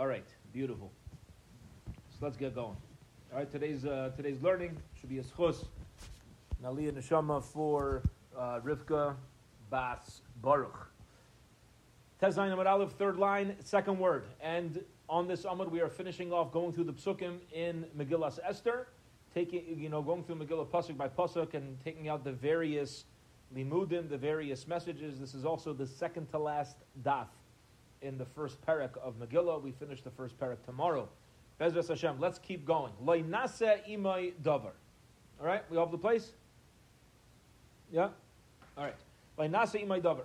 All right, beautiful. So let's get going. All right, today's uh, today's learning should be a schus, an neshama for uh, Rivka Bas Baruch. Tezayin Amad Aleph, third line, second word. And on this Amud, we are finishing off going through the psukim in Megillas Esther, taking, you know, going through Megillah pasuk by pasuk and taking out the various limudim, the various messages. This is also the second to last daf in the first parak of Megillah. We finish the first parak tomorrow. Bezras Hashem. Let's keep going. Loy nase imay davar. All right, we have the place. Yeah. All right. Loy nase imay davar.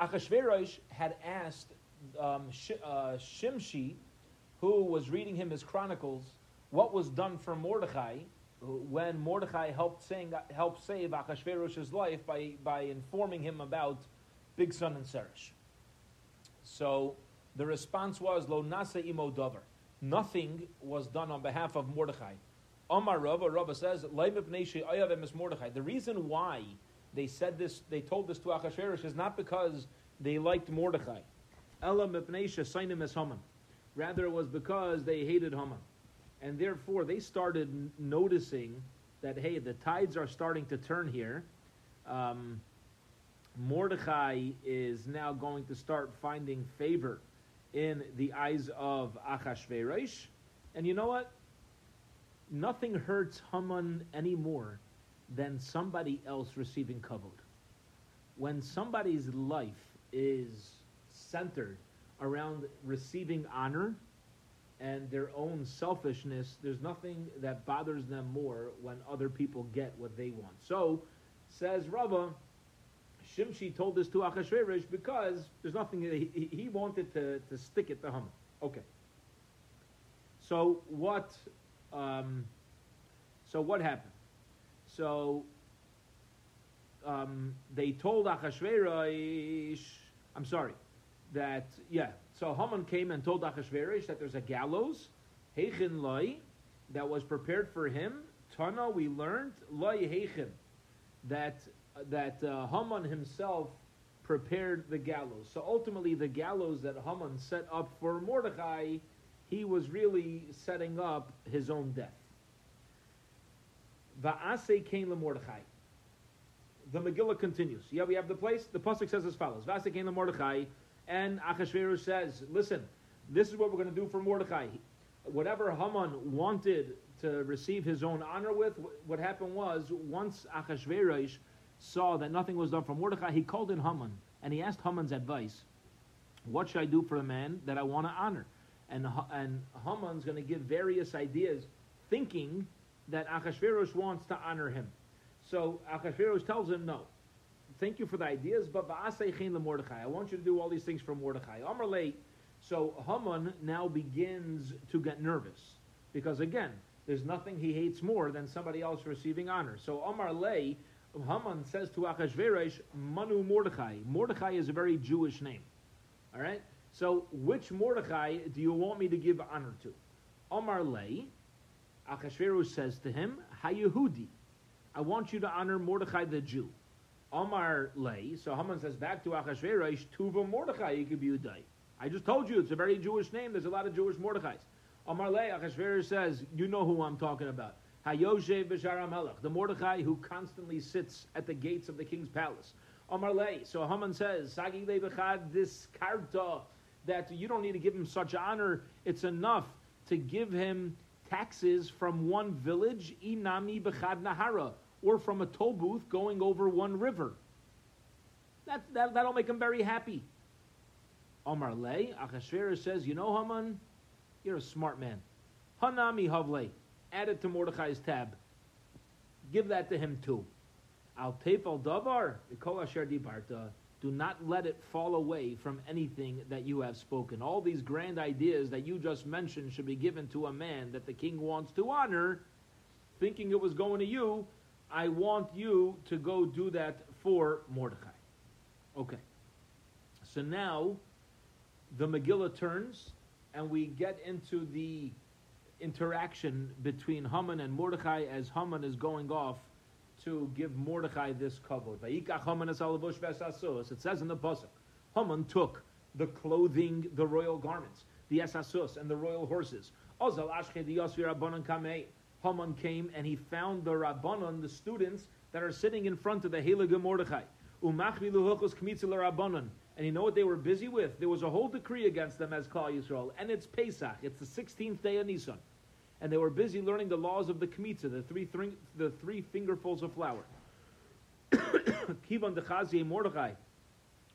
Achashverosh had asked um, Sh- uh, Shimshi, who was reading him his chronicles, what was done for Mordechai when Mordechai helped, saying, helped save Achashverosh's life by, by informing him about Bigsan and Seresh. So the response was, Lo nasa imo davar. Nothing was done on behalf of Mordechai. Omar Rava, Rava says, Mordechai. The reason why they said this, they told this to Achashverosh is not because they liked Mordechai. Ella Haman. Rather, it was because they hated Haman. And therefore, they started noticing that, hey, the tides are starting to turn here. Um, Mordechai is now going to start finding favor in the eyes of Achashverosh. And you know what? Nothing hurts Haman any more than somebody else receiving kavod. When somebody's life is centered around receiving honor and their own selfishness, there's nothing that bothers them more when other people get what they want. So, says Rava, Shimshi told this to Achashverosh because there's nothing he, he wanted to, to stick it to Haman. Okay. So what? Um, so what happened? So um, they told Achashverosh. I'm sorry. That yeah. So Haman came and told Achashverosh that there's a gallows, Heichin Loi, that was prepared for him. Tana, we learned Loi Heichin, that that uh, Haman himself prepared the gallows. So ultimately, the gallows that Haman set up for Mordechai, he was really setting up his own death. Va'ase came to Mordechai. The Megillah continues. Yeah, we have the place. The pasuk says as follows: Va'ase came to Mordechai, and Achashverosh says, "Listen, this is what we're going to do for Mordechai. Whatever Haman wanted to receive his own honor with, what happened was once Achashverosh saw that nothing was done for Mordechai, he called in Haman and he asked Haman's advice. What should I do for a man that I want to honor? And, and Haman's going to give various ideas, thinking that Achashverosh wants to honor him. So Achashverosh tells him, no, thank you for the ideas, but Mordechai. I want you to do all these things for Mordechai. Amar So Haman now begins to get nervous because again, there's nothing he hates more than somebody else receiving honor. So Amar Lay Haman says to Achashverosh, Manu Mordechai. Mordechai is a very Jewish name. All right? So, which Mordechai do you want me to give honor to? Omar Lei, Achashverosh says to him, Hayehudi. I want you to honor Mordechai the Jew. Omar Lei, so Haman says back to Achashverosh, Tuva Mordechai Yikibudai. I just told you it's a very Jewish name. There's a lot of Jewish Mordechais. Omar Lei, Achashverosh says, You know who I'm talking about. Hayoshe B'Shar the Mordechai who constantly sits at the gates of the king's palace. Omar so Haman says, Sagi Bechad, this karta, that you don't need to give him such honor. It's enough to give him taxes from one village, Inami Bechad Nahara, or from a toll booth going over one river. That, that, that'll make him very happy. Omar Achashverosh says, You know, Haman, you're a smart man. Hanami Havlei add it to Mordechai's tab. Give that to him too. Al tefal davar, asher dibarta. Do not let it fall away from anything that you have spoken. All these grand ideas that you just mentioned should be given to a man that the king wants to honor, thinking it was going to you. I want you to go do that for Mordechai. Okay. So now the Megillah turns and we get into the interaction between Haman and Mordechai as Haman is going off to give Mordechai this kavod. It says in the pasuk, Haman took the clothing, the royal garments. the Esasus and the royal horses. Haman came and he found the Rabbanon, the students that are sitting in front of the Heilige Mordechai. And you know what they were busy with? There was a whole decree against them as Klal Yisrael, and it's Pesach. It's the 16th day of Nisan, and they were busy learning the laws of the kmitza, the three the three fingerfuls of flour. Kivan dechazi Mordechai.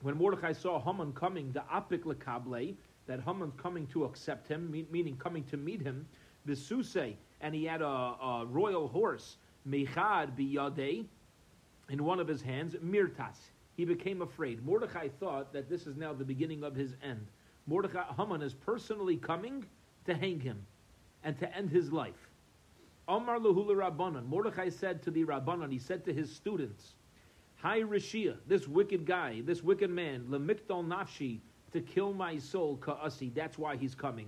When Mordechai saw Haman coming, the apik lekable, that Haman's coming to accept him, meaning coming to meet him, the suse, and he had a, a royal horse, mechad biyadei, in one of his hands, mirtas. He became afraid. Mordechai thought that this is now the beginning of his end. Mordechai Haman is personally coming to hang him and to end his life. Omar Lahula Rabbanan. Mordechai said to the Rabbanan, he said to his students, Hi Rishia, this wicked guy, this wicked man, Lemikdal Nafshi, to kill my soul, Ka'asi. That's why he's coming.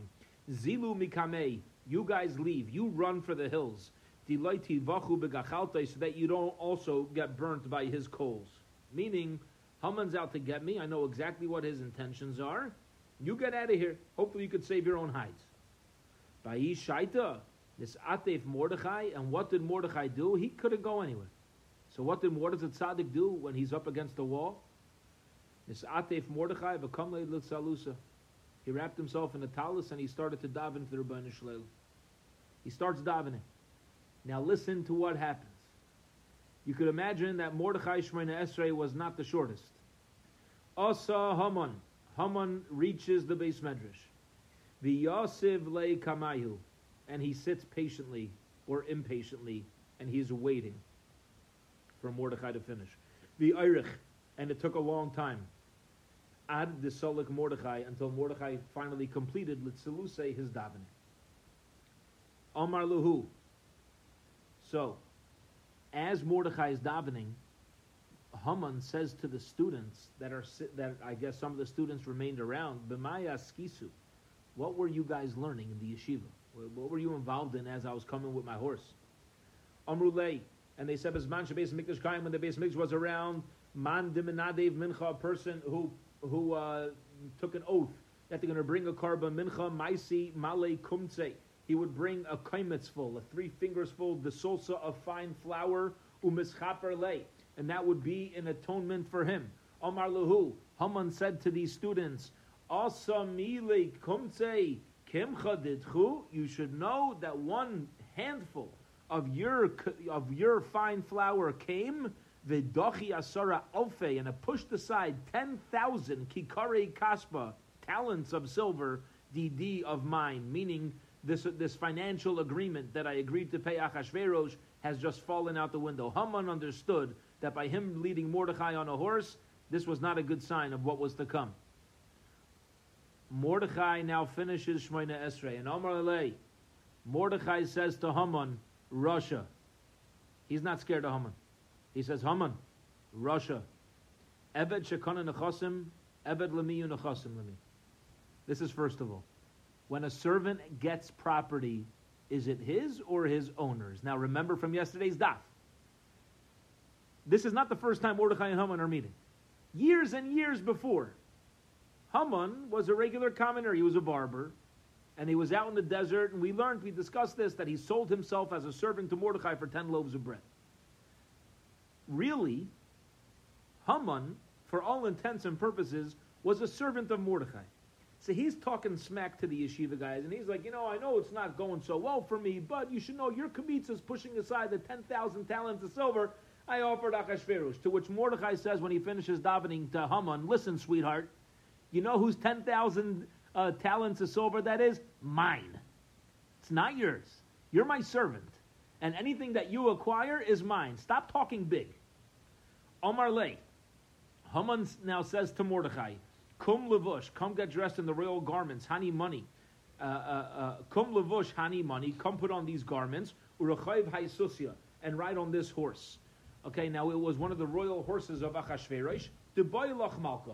Zilu Mikame, you guys leave. You run for the hills. Dilaiti Vachu Begachaltai, so that you don't also get burnt by his coals. Meaning, Haman's out to get me. I know exactly what his intentions are. You get out of here. Hopefully, you could save your own hides. Ba'i Shaita, this Atef Mordechai, and what did Mordechai do? He couldn't go anywhere. So what did what does a tzaddik do when he's up against the wall? This Atef Mordechai v'kamle l'tzalusa. He wrapped himself in a talus and he started to daven for the Rebbeinu Shalel. He starts davening. Now listen to what happens. You could imagine that Mordechai Shemina Esrei was not the shortest. Asa Haman. Haman reaches the base medrash. The Yasiv le Kamayu. And he sits patiently or impatiently and he's waiting for Mordechai to finish. The Eirich. And it took a long time. Ad the Solik Mordechai until Mordechai finally completed Litziluse his davening. Amar Luhu. So, as Mordechai is davening, Haman says to the students that are that I guess some of the students remained around, B'maya skisu, what were you guys learning in the yeshiva? What were you involved in as I was coming with my horse? Amrulei, and they said, Bezman Shabes Mikdash Kaim, when the base Mikdash was around, Man Diminadev Mincha, a person who who uh, took an oath that they're going to bring a korban Mincha Maisi Male Kumtse he would bring a kaimetz full, a three fingers full, the salsa of fine flour, umischaper lay, and that would be an atonement for him. Omar Lahu, Haman said to these students, Asamile kimcha didchu, you should know that one handful of your of your fine flour came v'dochi asara alfe, and it pushed aside ten thousand kikare kaspa talents of silver, dd of mine, meaning this, this financial agreement that I agreed to pay Achashverosh has just fallen out the window. Haman understood that by him leading Mordechai on a horse, this was not a good sign of what was to come. Mordechai now finishes Shmoina Esrei. And Omar Alei, Mordechai says to Haman, Russia. He's not scared of Haman. He says, Haman, Russia. Ebed shekana nechasim, ebed lemiyu nechasim lemi. This is first of all when a servant gets property, is it his or his owner's? Now remember from yesterday's daf. This is not the first time Mordechai and Haman are meeting. Years and years before, Haman was a regular commoner. He was a barber, and he was out in the desert. And we learned, we discussed this, that he sold himself as a servant to Mordechai for ten loaves of bread. Really, Haman, for all intents and purposes, was a servant of Mordechai. So he's talking smack to the yeshiva guys, and he's like, you know, I know it's not going so well for me, but you should know your kibitz is pushing aside the 10,000 talents of silver I offered Achashverosh. To which Mordechai says when he finishes davening to Haman, listen, sweetheart, you know whose 10,000 uh, talents of silver that is? Mine. It's not yours. You're my servant. And anything that you acquire is mine. Stop talking big. Omar Lay. Haman now says to Mordechai, Kum levush, come get dressed in the royal garments, honey money. Uh, uh, uh, kum levush, hani money, come put on these garments, urachayv haisusia, and ride on this horse. Okay, now it was one of the royal horses of Achashverosh, Debaylach Malka.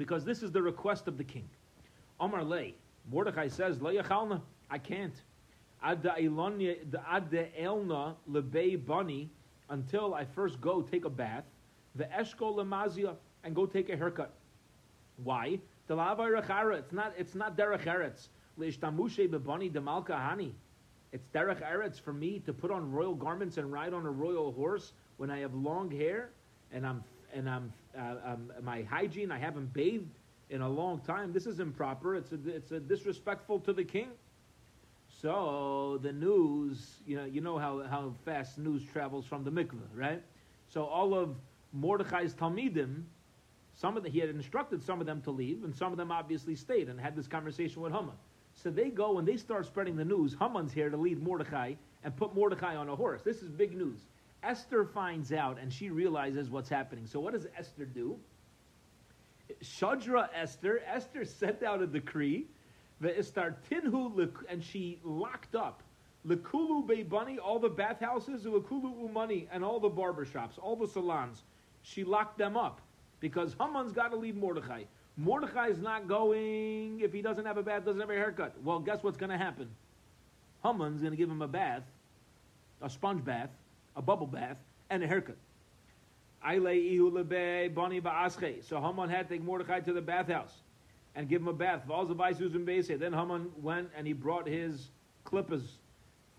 Because this is the request of the king. Omar Lay, Mordechai says, Leyachalna, I can't. Ad elna lebei bani, until I first go take a bath. The eshkol lemazia, and go take a haircut. Why? It's not. It's not derech eretz. Leishtamushe bebani demalka. It's derech eretz for me to put on royal garments and ride on a royal horse when I have long hair and I'm and I'm, uh, um, my hygiene. I haven't bathed in a long time. This is improper. It's a, it's a disrespectful to the king. So the news, you know, you know how, how fast news travels from the mikveh, right? So all of Mordechai's talmidim, some of the, he had instructed some of them to leave, and some of them obviously stayed and had this conversation with Haman. So they go and they start spreading the news. Haman's here to lead Mordechai and put Mordechai on a horse. This is big news. Esther finds out and she realizes what's happening. So what does Esther do? Shadra Esther, Esther sent out a decree, and she locked up Lekulu Beibani, all the bathhouses, Lekulu Umani, and all the barber shops, all the salons. She locked them up because Haman's got to leave Mordechai. Mordechai's not going if he doesn't have a bath, doesn't have a haircut. Well, guess what's going to happen? Haman's going to give him a bath, a sponge bath, a bubble bath, and a haircut. So Haman had to take Mordechai to the bathhouse and give him a bath. Then Haman went and he brought his clippers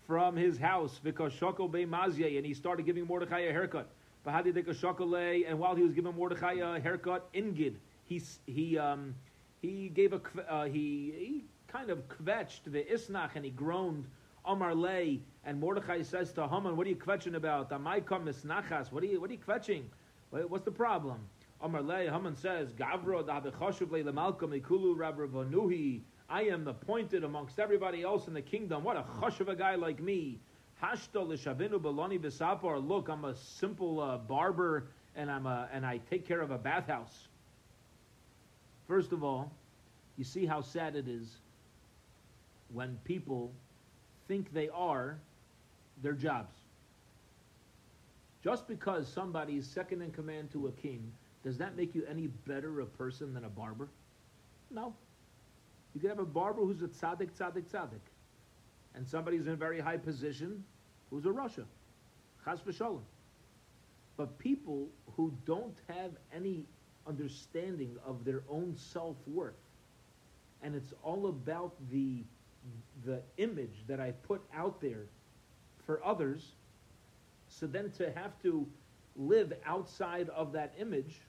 from his house, because and he started giving Mordechai a haircut. And while he was giving Mordechai a haircut, Ingid, he, he, um, he gave a, uh, he, he kind of kvetched the isnach and he groaned Amar Lay, and Mordechai says to Haman, "What are you kvetching about? Amaikam misnachas. What are you? What are you kvetching? What's the problem?" Amar Lay, Haman says, "Gavro dabechashuv le'lemalka mikulu rabravanuhi. I am appointed amongst everybody else in the kingdom. What a chush of a guy like me. Hashto l'shavinu beloni b'sapar. Look, I'm a simple uh, barber, and I'm a, and I take care of a bathhouse. First of all, you see how sad it is when people think they are their jobs. Just because somebody is second in command to a king, does that make you any better a person than a barber? No. You could have a barber who's a tzaddik, tzaddik, tzaddik. And somebody who's in a very high position who's a rasha. Chas v'shalom. But people who don't have any understanding of their own self-worth, and it's all about the the image that I put out there for others, so then to have to live outside of that image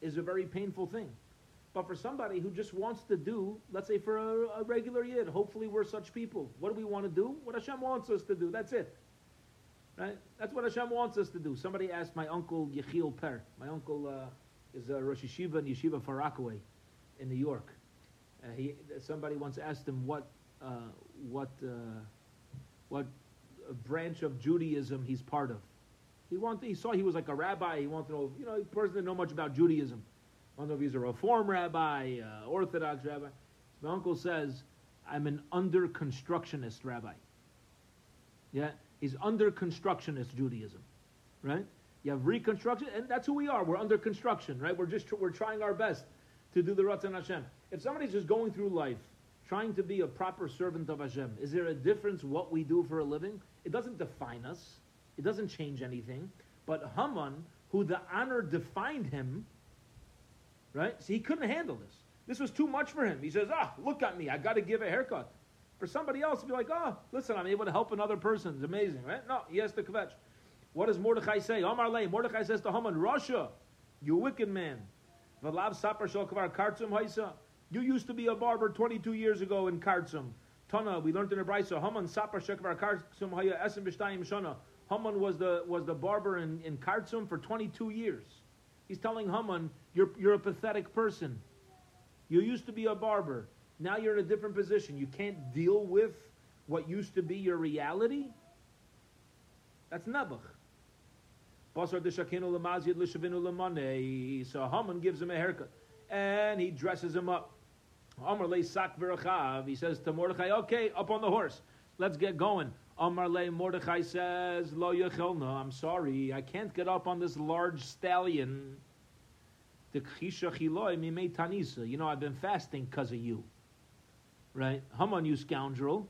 is a very painful thing. But for somebody who just wants to do, let's say for a, a regular yid, hopefully we're such people. What do we want to do? What Hashem wants us to do. That's it. Right? That's what Hashem wants us to do. Somebody asked my uncle Yechiel Perr. My uncle uh, is a Rosh Yeshiva in Yeshiva Far Rockaway in New York. Uh, he, somebody once asked him what what uh, what branch of Judaism he's part of. He wanted, he saw he was like a rabbi. He wanted to know, you know, a person didn't know much about Judaism. I don't know if he's a Reform rabbi, uh, Orthodox rabbi. My uncle says, I'm an under constructionist rabbi. Yeah, he's under constructionist Judaism, right? You have reconstruction, and that's who we are. We're under construction, right? We're just we're trying our best to do the Ratzon Hashem. If somebody's just going through life trying to be a proper servant of Hashem. Is there a difference what we do for a living? It doesn't define us. It doesn't change anything. But Haman, who the honor defined him, right? See, he couldn't handle this. This was too much for him. He says, ah, look at me. I got to give a haircut. For somebody else to be like, oh, listen, I'm able to help another person. It's amazing, right? No, he has to kvetch. What does Mordechai say? Omar Lay. Mordechai says to Haman, Russia, you wicked man. Valav sapar kvar kartzum haisa. You used to be a barber 22 years ago in Kartsum. Tana, we learned in the Brisa, Haman Sapar Shekvar Kartsum Haya Esim B'Shtayim Shana. Haman was the, was the barber in, in Kartsum for 22 years. He's telling Haman, you're, you're a pathetic person. You used to be a barber. Now you're in a different position. You can't deal with what used to be your reality. That's Nebuch. So Haman gives him a haircut. And he dresses him up. Amar le sak He says to Mordechai, okay, up on the horse. Let's get going. Amar le Mordechai says, Lo yechelna, I'm sorry, I can't get up on this large stallion. The tanisa. You know, I've been fasting because of you. Right? Haman, you scoundrel,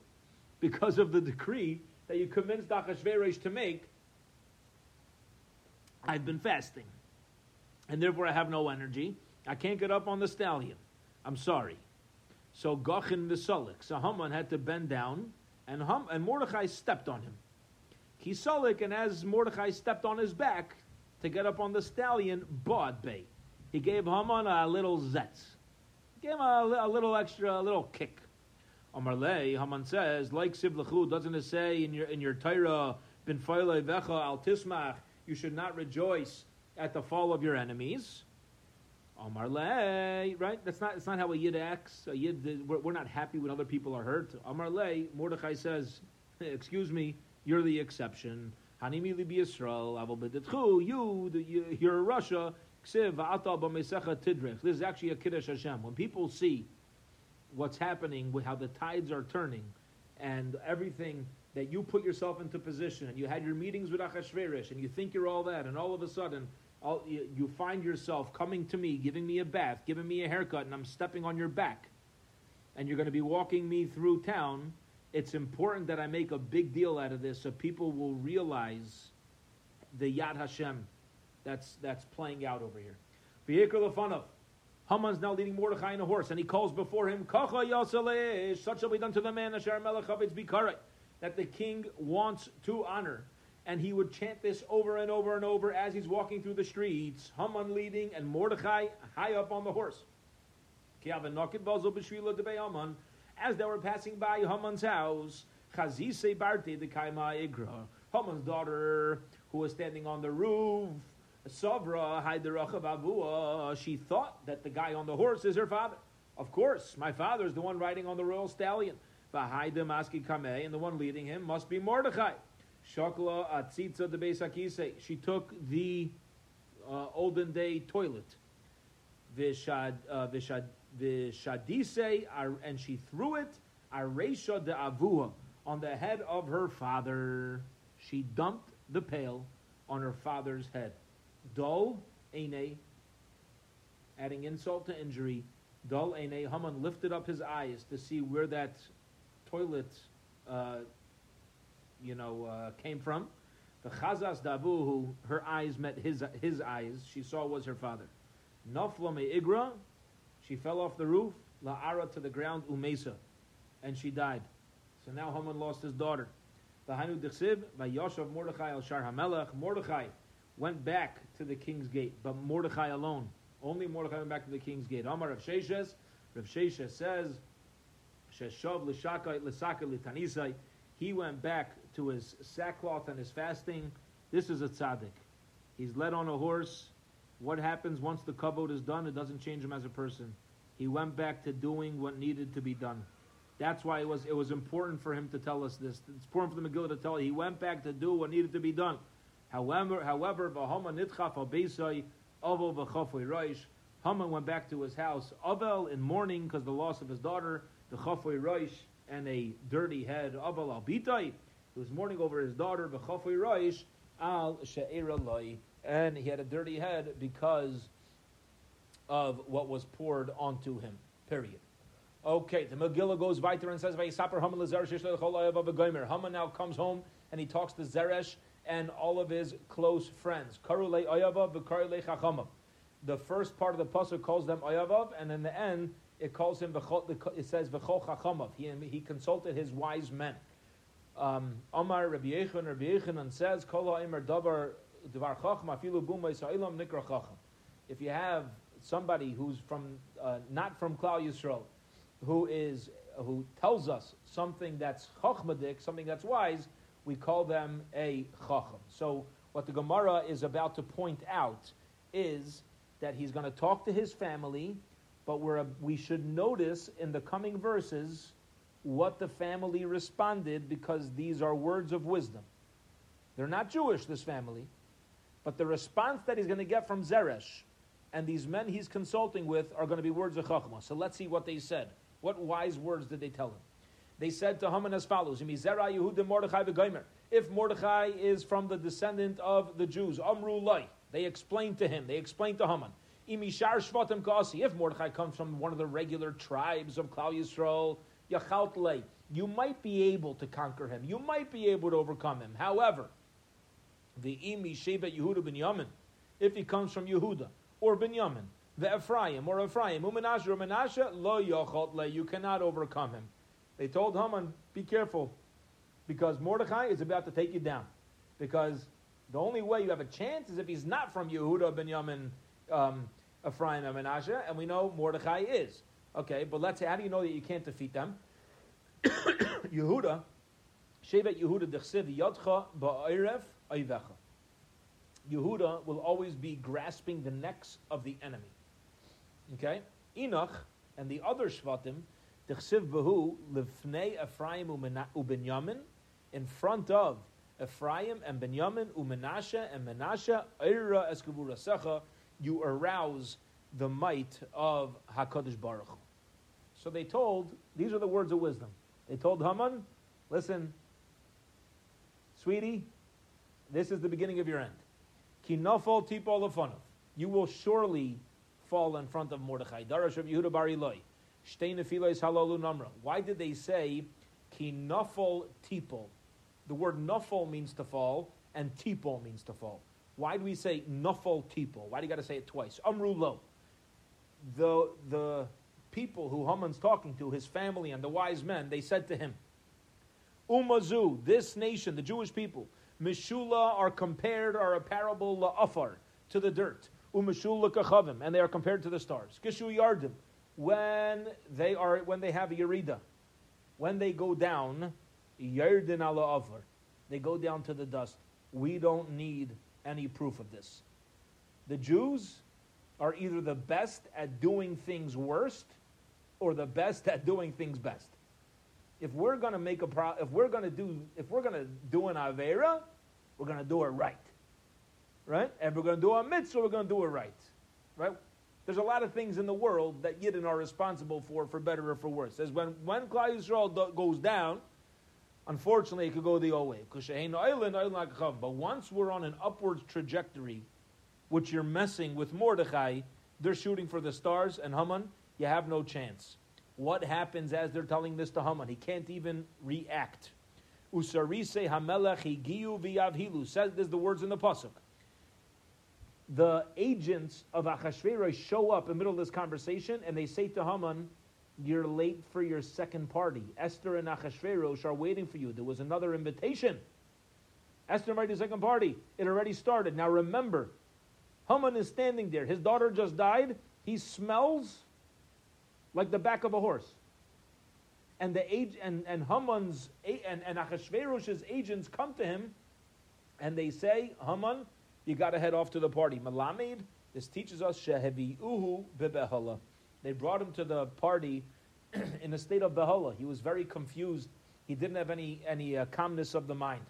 because of the decree that you convinced Achashverosh to make, I've been fasting. And therefore I have no energy. I can't get up on the stallion. I'm sorry. So Gachin V'Solik. So Haman had to bend down, and Ham, and Mordechai stepped on him. Kisolik, and as Mordechai stepped on his back to get up on the stallion, Bay. He gave Haman a little zetz. Gave him a, a little extra, a little kick. Amar Lei, Haman says, like Sivlachu, doesn't it say in your in your Torah, bin vecha al tismach, you should not rejoice at the fall of your enemies. Amar Lei, right? That's not that's not how a yid acts. A yid, we're, we're not happy when other people are hurt. Amar Lei, Mordechai says, excuse me, you're the exception. Hanimi libi Yisrael, avol bedetchu, you, you're Russia. Ksiv tidrich. This is actually a kiddush Hashem. When people see what's happening, with how the tides are turning, and everything that you put yourself into position, and you had your meetings with Achashverosh, and you think you're all that, and all of a sudden, all, you, find yourself coming to me, giving me a bath, giving me a haircut, and I'm stepping on your back, and you're going to be walking me through town. It's important that I make a big deal out of this so people will realize the Yad Hashem that's that's playing out over here. Haman's now leading Mordechai in a horse, and he calls before him, Kacha Yasalesh, such shall be done to the man, Asher Melech Bikaret, that the king wants to honor. And he would chant this over and over and over as he's walking through the streets, Haman leading, and Mordechai high up on the horse. As they were passing by Haman's house, Chazise Barte the Kaima Igra, Haman's daughter, who was standing on the roof, Savra Avua, she thought that the guy on the horse is her father. Of course, my father is the one riding on the royal stallion. Maski Kameh, and the one leading him must be Mordechai. Shokla Atzitza de Beisakise. She took the uh, olden day toilet. Vishad, uh, vishad, vishadise, and she threw it, Aresha de Avua, on the head of her father. She dumped the pail on her father's head. Dol Ene, adding insult to injury. Dol Ene, Haman lifted up his eyes to see where that toilet, uh, you know, uh, came from. The Chazas who her eyes met his his eyes, she saw was her father. Nafla me Igra, she fell off the roof. La'ara to the ground, Umesa, and she died. So now Haman lost his daughter. The Hanu Dechsib, Vayoshav Mordechai al Shar Hamelech, Mordechai went back to the king's gate, but Mordechai alone. Only Mordechai went back to the king's gate. Amar Rav Sheshes, Rav Sheshes says, Sheshav l'shaka l'saka l'tanisai. He went back to his sackcloth and his fasting. This is a tzaddik. He's led on a horse. What happens once the kabod is done? It doesn't change him as a person. He went back to doing what needed to be done. That's why it was it was important for him to tell us this. It's important for the Megillah to tell. He went back to do what needed to be done. However, however, nitchaf roish. Haman went back to his house. Avel in mourning because the loss of his daughter, the chafoy roish, and a dirty head. Avel al bitai. He was mourning over his daughter, v'chafoy roish, al she'era loy. And he had a dirty head because of what was poured onto him. Period. Okay, the Megillah goes weiter and says, Haman now comes home and he talks to Zeresh and all of his close friends. The first part of the pasuk calls them Oyavav, and in the end it calls him. It says he consulted his wise men. Um, Amar Rabbi Yechon Rabbi Yechonon says Kol Ha'imar Davar Dvar Chacham Afilu Bumay Sa'ilam Nikra Chacham. If you have somebody who's from uh, not from Klal Yisrael, who is who tells us something that's chachmadik, something that's wise, we call them a chacham. So what the Gemara is about to point out is that he's going to talk to his family, but we're, we should notice in the coming verses what the family responded because these are words of wisdom. They're not Jewish, this family, but the response that he's going to get from Zeresh and these men he's consulting with are going to be words of Chachma. So let's see what they said. What wise words did they tell him? They said to Haman as follows: If Mordechai is from the descendant of the Jews, Amru Lai, they explained to him. They explained to Haman. If Mordechai comes from one of the regular tribes of Klal Yisrael, Yachalt you might be able to conquer him. You might be able to overcome him. However, the Imi Shevet Yehuda ben Yamin, if he comes from Yehuda or ben Yamin, the Ephraim or Ephraim, Umenashe or Menashe, lo yochot le, you cannot overcome him. They told Haman, be careful, because Mordechai is about to take you down. Because the only way you have a chance is if he's not from Yehuda, Benjamin, um, Ephraim, and Menashe, and we know Mordechai is. Okay, but let's say, how do you know that you can't defeat them? Yehuda, Shevet Yehuda dechsiv yadcha ba'iref ayvecha. Yehuda will always be grasping the necks of the enemy. Okay? Enoch and the other Shvatim, dechsiv behu lifnei Ephraim ubenyamin, in front of Ephraim and Benjamin umenashe and Menashe, Eira eskavura you arouse the might of Hakadosh Baruch. So they told these are the words of wisdom. They told Haman, "Listen, sweetie, this is the beginning of your end. You will surely fall in front of Mordechai. Darash of Yehuda Bar Ilai. Shtei nefilos halalu namra. Why did they say ki nafal tipol? The word nafal means to fall, and tipol means to fall. Why do we say nafal tipol? Why do you got to say it twice? Amru lo. The the people who Haman's talking to, his family and the wise men, they said to him, Umazu, this nation, the Jewish people, Mishula are compared, are a parable la'afar, to the dirt. Umashula kachavim, and they are compared to the stars. Kishu yardim, when they are, when they have a yerida, when they go down, yardin ala afar, they go down to the dust. We don't need any proof of this. The Jews are either the best at doing things worst or the best at doing things best. If we're going to make a pro, if we're going to do, if we're going to do an avera, we're going to do it right, right? And we're going to do a mitzvah, we're going to do it right, right? There's a lot of things in the world that Yidden are responsible for, for better or for worse. As when when Klal Yisrael do, goes down, unfortunately, it could go the old way. island, But once we're on an upward trajectory, which you're messing with Mordechai, they're shooting for the stars, and Haman, you have no chance. What happens as they're telling this to Haman? He can't even react. Usarise hamelech higiu v'yavhilu. Says there's the words in the pasuk. The agents of Achashverosh show up in the middle of this conversation, and they say to Haman, "You're late for your second party. Esther and Achashverosh are waiting for you. There was another invitation. Esther invited the second party. It already started. Now remember, Haman is standing there. His daughter just died. He smells like the back of a horse. And the age and, and Haman's and, and Achashverosh's agents come to him and they say, Haman, you got to head off to the party. Malamed, this teaches us shehevi'uhu bebehala. They brought him to the party in a state of behala. He was very confused. He didn't have any any uh, calmness of the mind.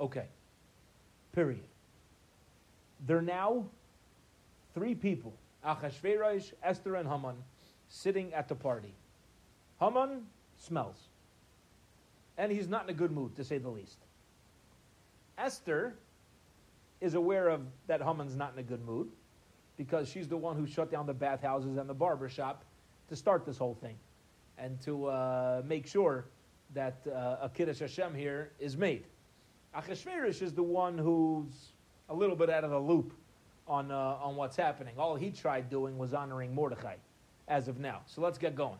Okay. Period. There are now three people: Achashverosh, Esther, and Haman sitting at the party. Haman smells. And he's not in a good mood, to say the least. Esther is aware of that Haman's not in a good mood because she's the one who shut down the bathhouses and the barber shop to start this whole thing and to uh, make sure that uh, a Kiddush Hashem here is made. Achashverosh is the one who's a little bit out of the loop on, uh, on what's happening. All he tried doing was honoring Mordechai as of now. So let's get going.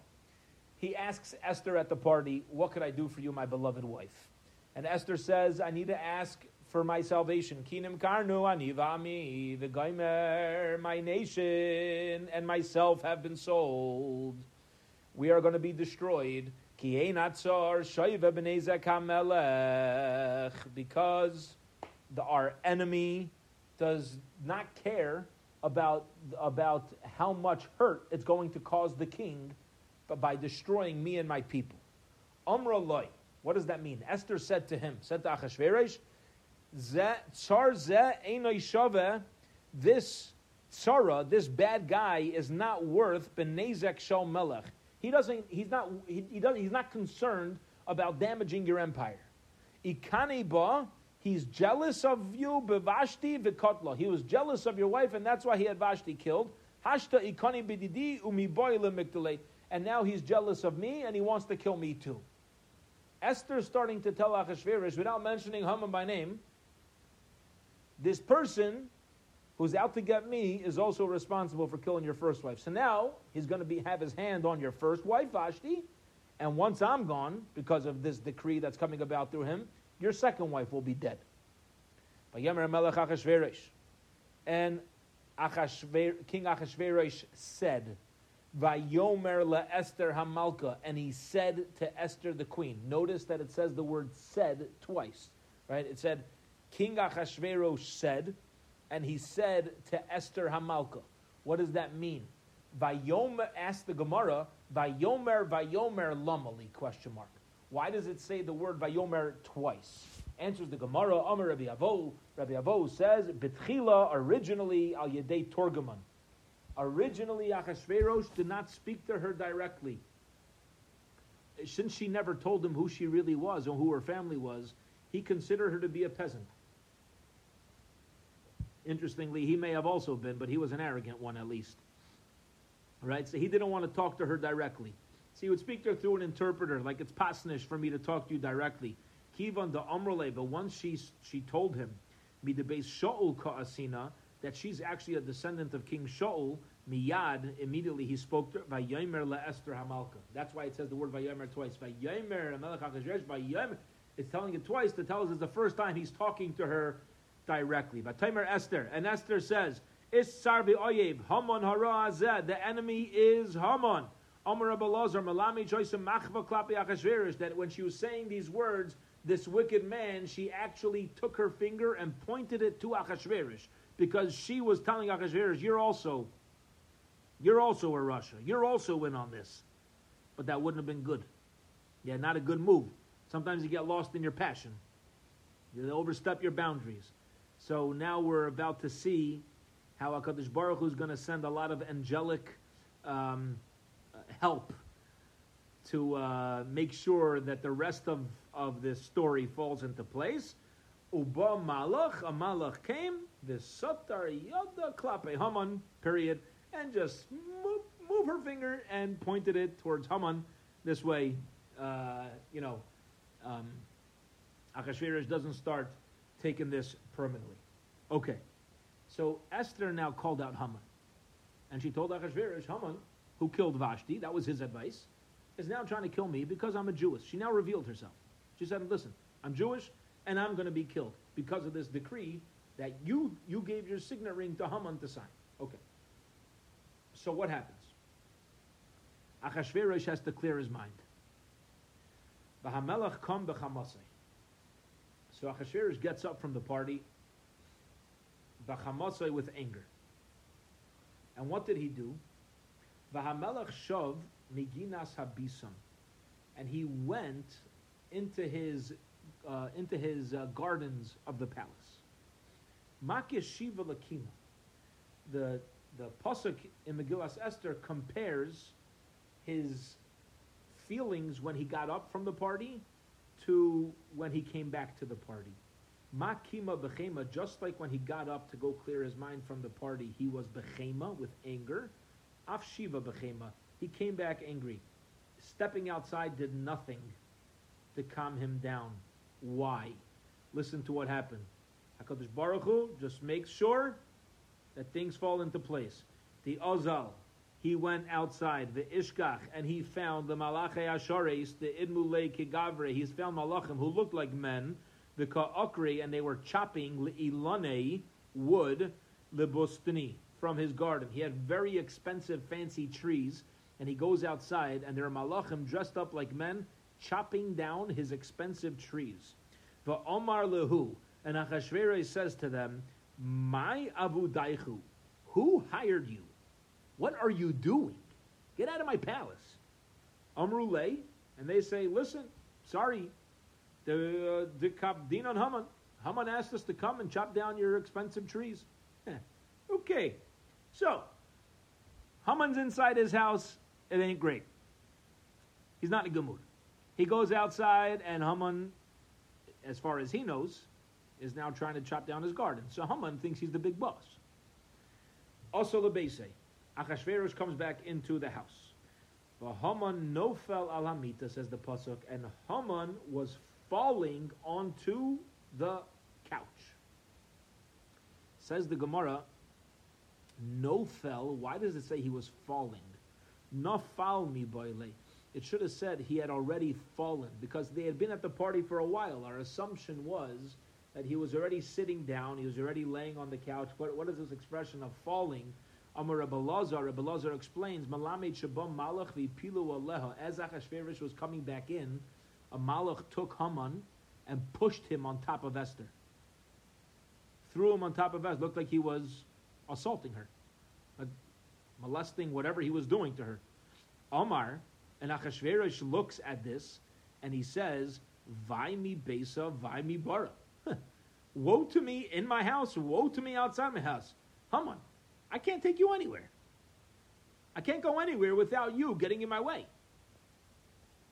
He asks Esther at the party, What could I do for you, my beloved wife? And Esther says, I need to ask for my salvation. Kinim karnu anivami, the gaimer, my nation and myself have been sold. We are going to be destroyed. Because the, our enemy does not care about, about how much hurt it's going to cause the king by destroying me and my people. Amra loy. What does that mean? Esther said to him, said to Achashverosh, Tsar ze this tsara, this bad guy, is not worth benezek shel melech. He doesn't, he's not, he, he doesn't, he's not concerned about damaging your empire. Ikani ba, He's jealous of you, bevashti v'kotla. He was jealous of your wife, and that's why he had Vashti killed. Hashta ikani bididi umiboyle And now he's jealous of me, and he wants to kill me too. Esther's starting to tell Achashverosh, without mentioning Haman by name, this person who's out to get me is also responsible for killing your first wife. So now he's going to be have his hand on your first wife, Vashti, and once I'm gone, because of this decree that's coming about through him, your second wife will be dead. And King Achashverosh said, Vayomer la Esther Hamalka, and he said to Esther the queen. Notice that it says the word said twice, right? It said, King Achashverosh said, and he said to Esther Hamalka. What does that mean? Vayomer asked the Gemara, Vayomer, Vayomer Lamali, question mark. Why does it say the word Vayomer twice? Answers the Gemara, Amar Rabbi Avo. Rabbi Avo says, Betchila, originally, al Yedei Torgaman. Originally, Achashverosh did not speak to her directly. Since she never told him who she really was or who her family was, he considered her to be a peasant. Interestingly, he may have also been, but he was an arrogant one at least. All right, so he didn't want to talk to her directly. So he would speak to her through an interpreter, like it's pasnish for me to talk to you directly. Kivan the Amrle, but once she she told him, Shaul Ka'asina, that she's actually a descendant of King Shaul, miyad, immediately he spoke to Vayomer Esther Hamalka. That's why it says the word Vayomer twice. Vayomer Vayomer. It's telling it twice to tell us it's the first time he's talking to her directly. But Tamer Esther, and Esther says, Is Sarvi Oyev, Haman Hara the enemy is Haman. Amar Abelazar, Malami Choisim Machva Klapi Achashverish, that when she was saying these words, this wicked man, she actually took her finger and pointed it to Achashverosh because she was telling Achashverosh, "You're also, you're also a Russia. You're also in on this." But that wouldn't have been good. Yeah, not a good move. Sometimes you get lost in your passion. You overstep your boundaries. So now we're about to see how Hakadosh Baruch Hu is going to send a lot of angelic um, help to uh, make sure that the rest of, of this story falls into place. Uba malach, a malach came, the satar yada klape Haman, period, and just move, move, her finger and pointed it towards Haman. This way, uh, you know, um, Achashverosh doesn't start taking this permanently. Okay, so Esther now called out Haman, and she told Achashverosh, Haman, who killed Vashti, that was his advice is now trying to kill me because I'm a Jewess. She now revealed herself. She said, listen, I'm Jewish and I'm going to be killed because of this decree that you, you gave your signet ring to Haman to sign. Okay. So what happens? Achashverosh has to clear his mind. So Achashverosh gets up from the party, with anger. And what did he do? V'hamelach shov Meginas Habisam, and he went into his uh, into his uh, gardens of the palace. Shiva Lakima, the the pasuk in Megillas Esther compares his feelings when he got up from the party to when he came back to the party. Makima bechema, just like when he got up to go clear his mind from the party, he was bechema with anger. Af shiva bechema, he came back angry. Stepping outside did nothing to calm him down. Why? Listen to what happened. HaKadosh Baruch Hu just makes sure that things fall into place. The Ozal, he went outside, the Ishkach, and he found the Malache Ashares, the Idmule Kigavre. He's found Malachim who looked like men, the Ka'akri, and they were chopping Ilane wood, Libustani, from his garden. He had very expensive, fancy trees and he goes outside, and there are malachim dressed up like men, chopping down his expensive trees. The Omar lehu, and Achashverosh says to them, "My abu daichu, who hired you? What are you doing? Get out of my palace." Amrule, and they say, "Listen, sorry, the uh, the Kabdin Haman. Haman asked us to come and chop down your expensive trees." okay, so Haman's inside his house it ain't great. He's not in a good mood. He goes outside, and Haman, as far as he knows, is now trying to chop down his garden. So Haman thinks he's the big boss. Also, Lebese, Achashverosh comes back into the house. But Haman nofel alamita, says the pasuk, and Haman was falling onto the couch. Says the Gemara, no fell. Why does it say he was falling? No fall mi boile. It should have said he had already fallen because they had been at the party for a while. Our assumption was that he was already sitting down, he was already laying on the couch. What, what is this expression of falling? Amar Rabbi Lazar, Rabbi Lazar explains, Malamed Shabam Malach v'pilu aleha. As Achashverosh was coming back in, a Malach took Haman and pushed him on top of Esther. Threw him on top of Esther. Looked like he was assaulting her, uh, molesting whatever he was doing to her. Omar and Achashverosh looks at this and he says, Vaimi Besa, Vaimi Bara. woe to me in my house, woe to me outside my house. Haman, I can't take you anywhere. I can't go anywhere without you getting in my way.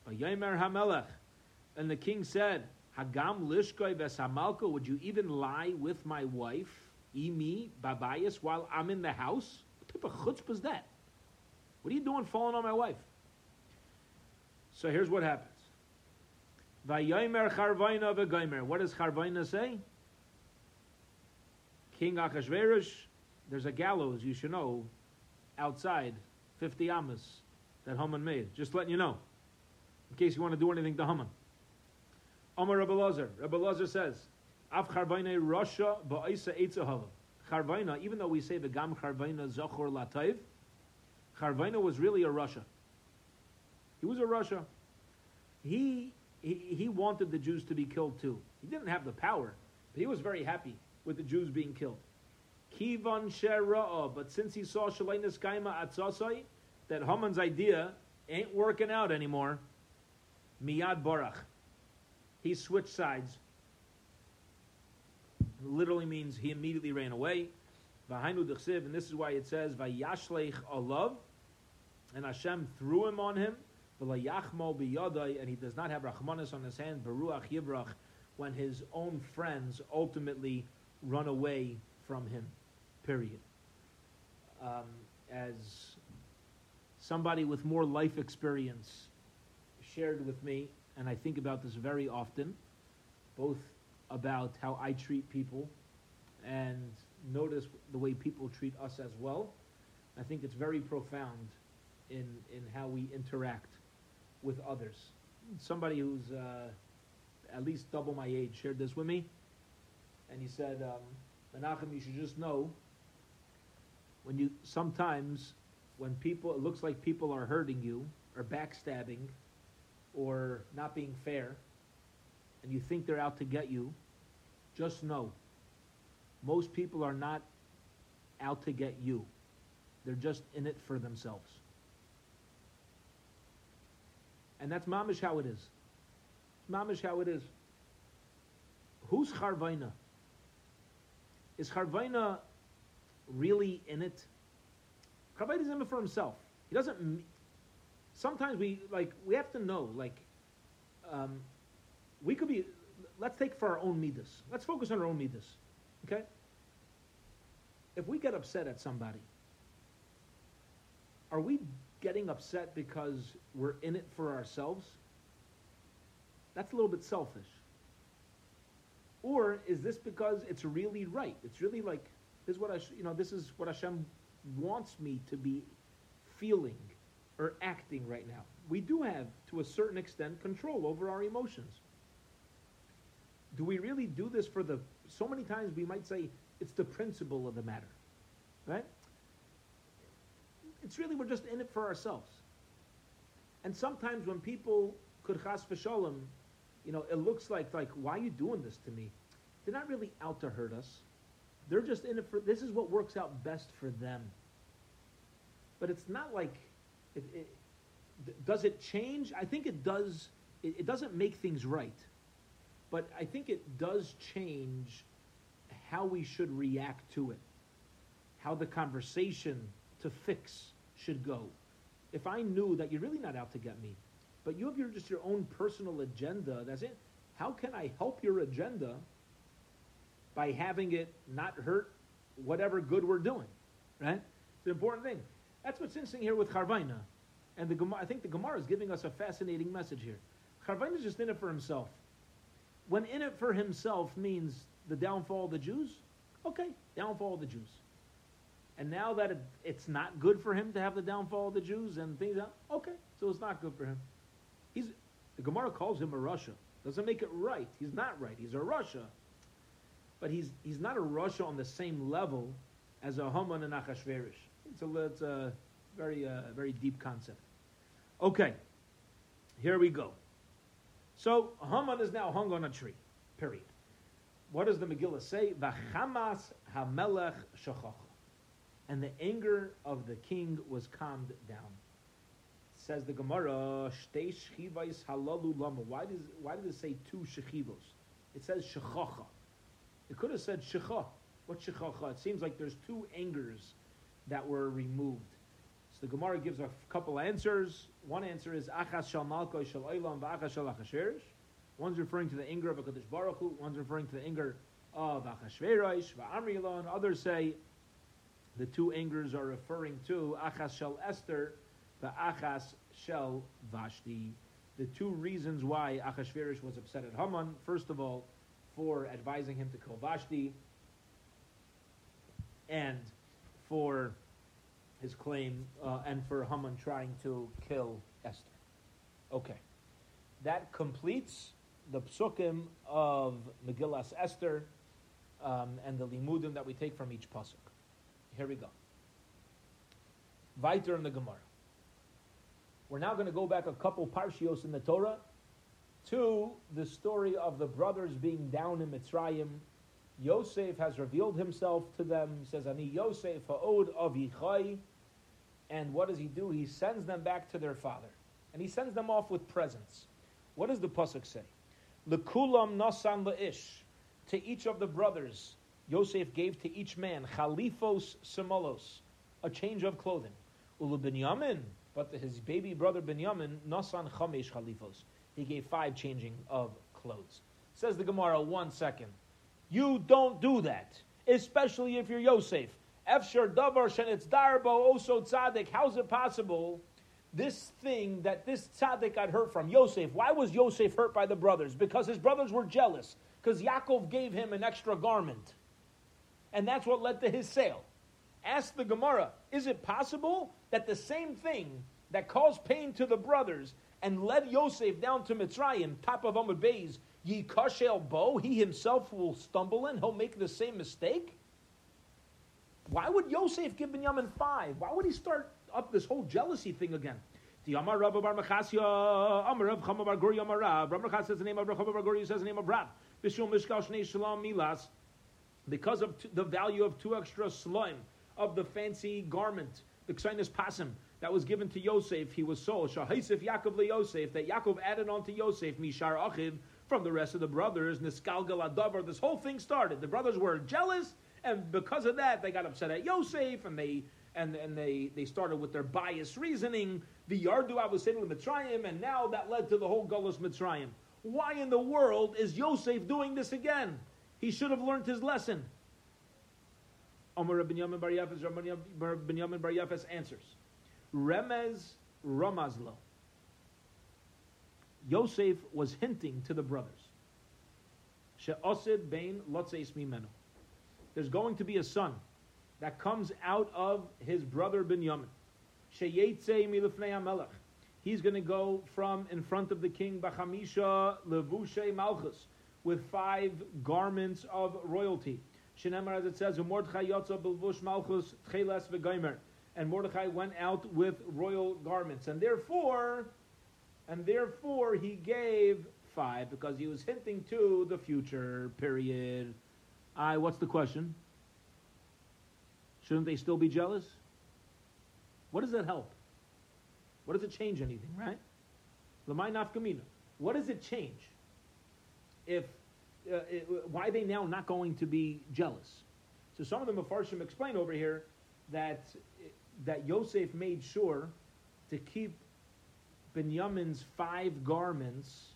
And the king said, Hagam lishkoi vesamalko, would you even lie with my wife, Imi, Babayas, while I'm in the house? What type of chutzpah is that? What are you doing falling on my wife? So here's what happens. Vayomer charvaina v'goimer. What does charvaina say? King Achashverosh, there's a gallows, you should know, outside, 50 amas, that Haman made. Just letting you know, in case you want to do anything to Haman. Omar Rabbi Lazar. Rabbi Lazar says, Av charvaina rasha ba'isa eitzahava. Charvaina, even though we say the gam charvaina zachor latayv, charvaina was really a rasha. He was a rasha. He, he, he wanted the Jews to be killed too. He didn't have the power, but he was very happy with the Jews being killed. Kivan shera'a, but since he saw shaleinas kaima atzasai, that Haman's idea ain't working out anymore, miyad barach. He switched sides. Literally means he immediately ran away. And this is why it says, Vayashleich alav, and Hashem threw him on him, and he does not have Rahmanis on his hand, Baruach Yibrach, when his own friends ultimately run away from him. Period. Um, as somebody with more life experience shared with me, and I think about this very often, both about how I treat people and notice the way people treat us as well. I think it's very profound in, in how we interact with others. Somebody who's uh, at least double my age shared this with me, and he said, um, Menachem, you should just know when you sometimes when people it looks like people are hurting you or backstabbing or not being fair, and you think they're out to get you, just know most people are not out to get you. They're just in it for themselves. And that's mamish how it is. Mamish how it is. Who's Charvaina? Is Charvaina really in it? Charvaina is in it for himself. He doesn't. Sometimes we like we have to know like um, we could be. Let's take for our own midas. Let's focus on our own midas. Okay. If we get upset at somebody, are we getting upset because we're in it for ourselves, that's a little bit selfish. Or is this because it's really right? It's really like this is what I you know this is what Hashem wants me to be feeling or acting right now. We do have to a certain extent control over our emotions. Do we really do this for the so many times we might say it's the principle of the matter. Right? It's really we're just in it for ourselves. And sometimes when people could chas v'sholem, you know, it looks like like why are you doing this to me? They're not really out to hurt us. They're just in it for this is what works out best for them. But it's not like it, it does it change? I think it does. It, it doesn't make things right, but I think it does change how we should react to it, how the conversation to fix should go. If I knew that you're really not out to get me, but you have your just your own personal agenda, that's it. How can I help your agenda by having it not hurt whatever good we're doing? Right? It's an important thing. That's what's interesting here with Charvaina. And the Gemara, I think the Gemara is giving us a fascinating message here. Charvaina is just in it for himself. When in it for himself means the downfall of the Jews, okay, downfall of the Jews. And now that it, it's not good for him to have the downfall of the Jews and things, okay, so it's not good for him. He's the Gemara calls him a rasha. Doesn't make it right. He's not right. He's a rasha, but he's he's not a rasha on the same level as a Haman and Achashverosh. It's a it's a very uh, very deep concept. Okay, here we go. So Haman is now hung on a tree. Period. What does the Megillah say? Vachamas hamelech shachacha. And the anger of the king was calmed down. Says the Gemara, Shtei shchivais halalu lama. Why does why does it say two shechivos? It says shechacha. It could have said shecha. What shechacha? It seems like there's two angers that were removed. So the Gemara gives a couple answers. One answer is achas shal malko shal olam v'achas shal achasherish. One's referring to the anger of Hakadosh Baruch Hu. One's referring to the anger of Achashverosh v'Amri Others say the two angers are referring to achas shal Esther the Achas Shel Vashti. The two reasons why Achashverosh was upset at Haman, first of all, for advising him to kill Vashti, and for his claim, uh, and for Haman trying to kill Esther. Okay. That completes the psukim of Megillas Esther um, and the limudim that we take from each pasuk. Here we go. Weiter in the Gemara. We're now going to go back a couple parshios in the Torah to the story of the brothers being down in Mitzrayim. Yosef has revealed himself to them. He says, Ani Yosef ha'od avichai. And what does he do? He sends them back to their father. And he sends them off with presents. What does the Pasuk say? Lekulam nasan la'ish. To each of the brothers, Yosef gave to each man chalifos simolos, a change of clothing. Ulu Binyamin, but his baby brother Binyamin, Nasan Chamesh Khalifos. He gave five changing of clothes. Says the Gemara, one second. You don't do that, especially if you're Yosef. Efshar davar shenitz darbo oso tzaddik. How's it possible? This thing that this tzaddik got hurt from Yosef. Why was Yosef hurt by the brothers? Because his brothers were jealous. Because Yaakov gave him an extra garment, and that's what led to his sale. Ask the Gemara: Is it possible that the same thing that caused pain to the brothers and led Yosef down to Mitzrayim, top of Amud Beis, Yikashel Bo, he himself will stumble in, he'll make the same mistake? Why would Yosef give Binyamin five? Why would he start up this whole jealousy thing again? The Amar Rav Bar Machasya, Amar Rav Chama Bar Guri Amar Rav. Rav Machasya says the name of Rav Chama Bar Guri says the name of Rav. Bishul Mishkal Shnei Shalom Milas. Because of the value of two extra slime of the fancy garment the Ksainis Pasim that was given to Yosef, he was sold. Shahaisif Yaakov le Yosef, that Yaakov added on to Yosef, Mishar Achiv, from the rest of the brothers, Niskalgal Adavar. This whole thing started. The brothers were jealous, and because of that, they got upset at Yosef, and they and, and they, they started with their biased reasoning. The Yardu with Mitzrayim, and now that led to the whole Gullus Mitzrayim. Why in the world is Yosef doing this again? He should have learned his lesson. Omar Binyamin Bar Yafes, Binyamin Bar Yafes answers. Remez Ramazlo. Yosef was hinting to the brothers. She'osid bain lotzeis mimenu. There's going to be a son that comes out of his brother Binyamin. Sheyetze milifnei hamelech. He's going to go from in front of the king Bachamisha levushe malchus with five garments of royalty. Shinemar, as it says, Mordechai Yotza Bilvush Malchus Tcheles V'Gaimer. And Mordechai went out with royal garments. And therefore, and therefore he gave five, because he was hinting to the future, period. I, what's the question? Shouldn't they still be jealous? What does that help? What does it change anything, right? Lamai nafkamina. What does it change if uh, it, why are they now not going to be jealous? So some of the Mefarshim explain over here that that Yosef made sure to keep Binyamin's five garments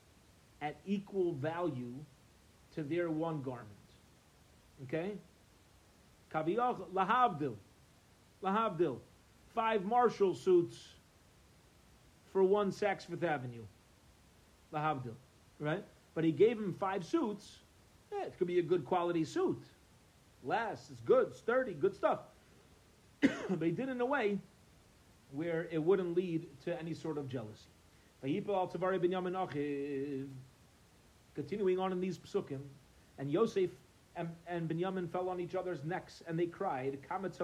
at equal value to their one garment. Okay? Kaviyach lahavdil. Lahavdil. Five Marshall suits for one Saks Fifth Avenue. Lahavdil. Right? But he gave him five suits. Yeah, it could be a good quality suit. Lasts, it's good, sturdy, good stuff. but he did in a way where it wouldn't lead to any sort of jealousy. Continuing on in these psukim, and Yosef and, and Binyamin fell on each other's necks and they cried. Uh, it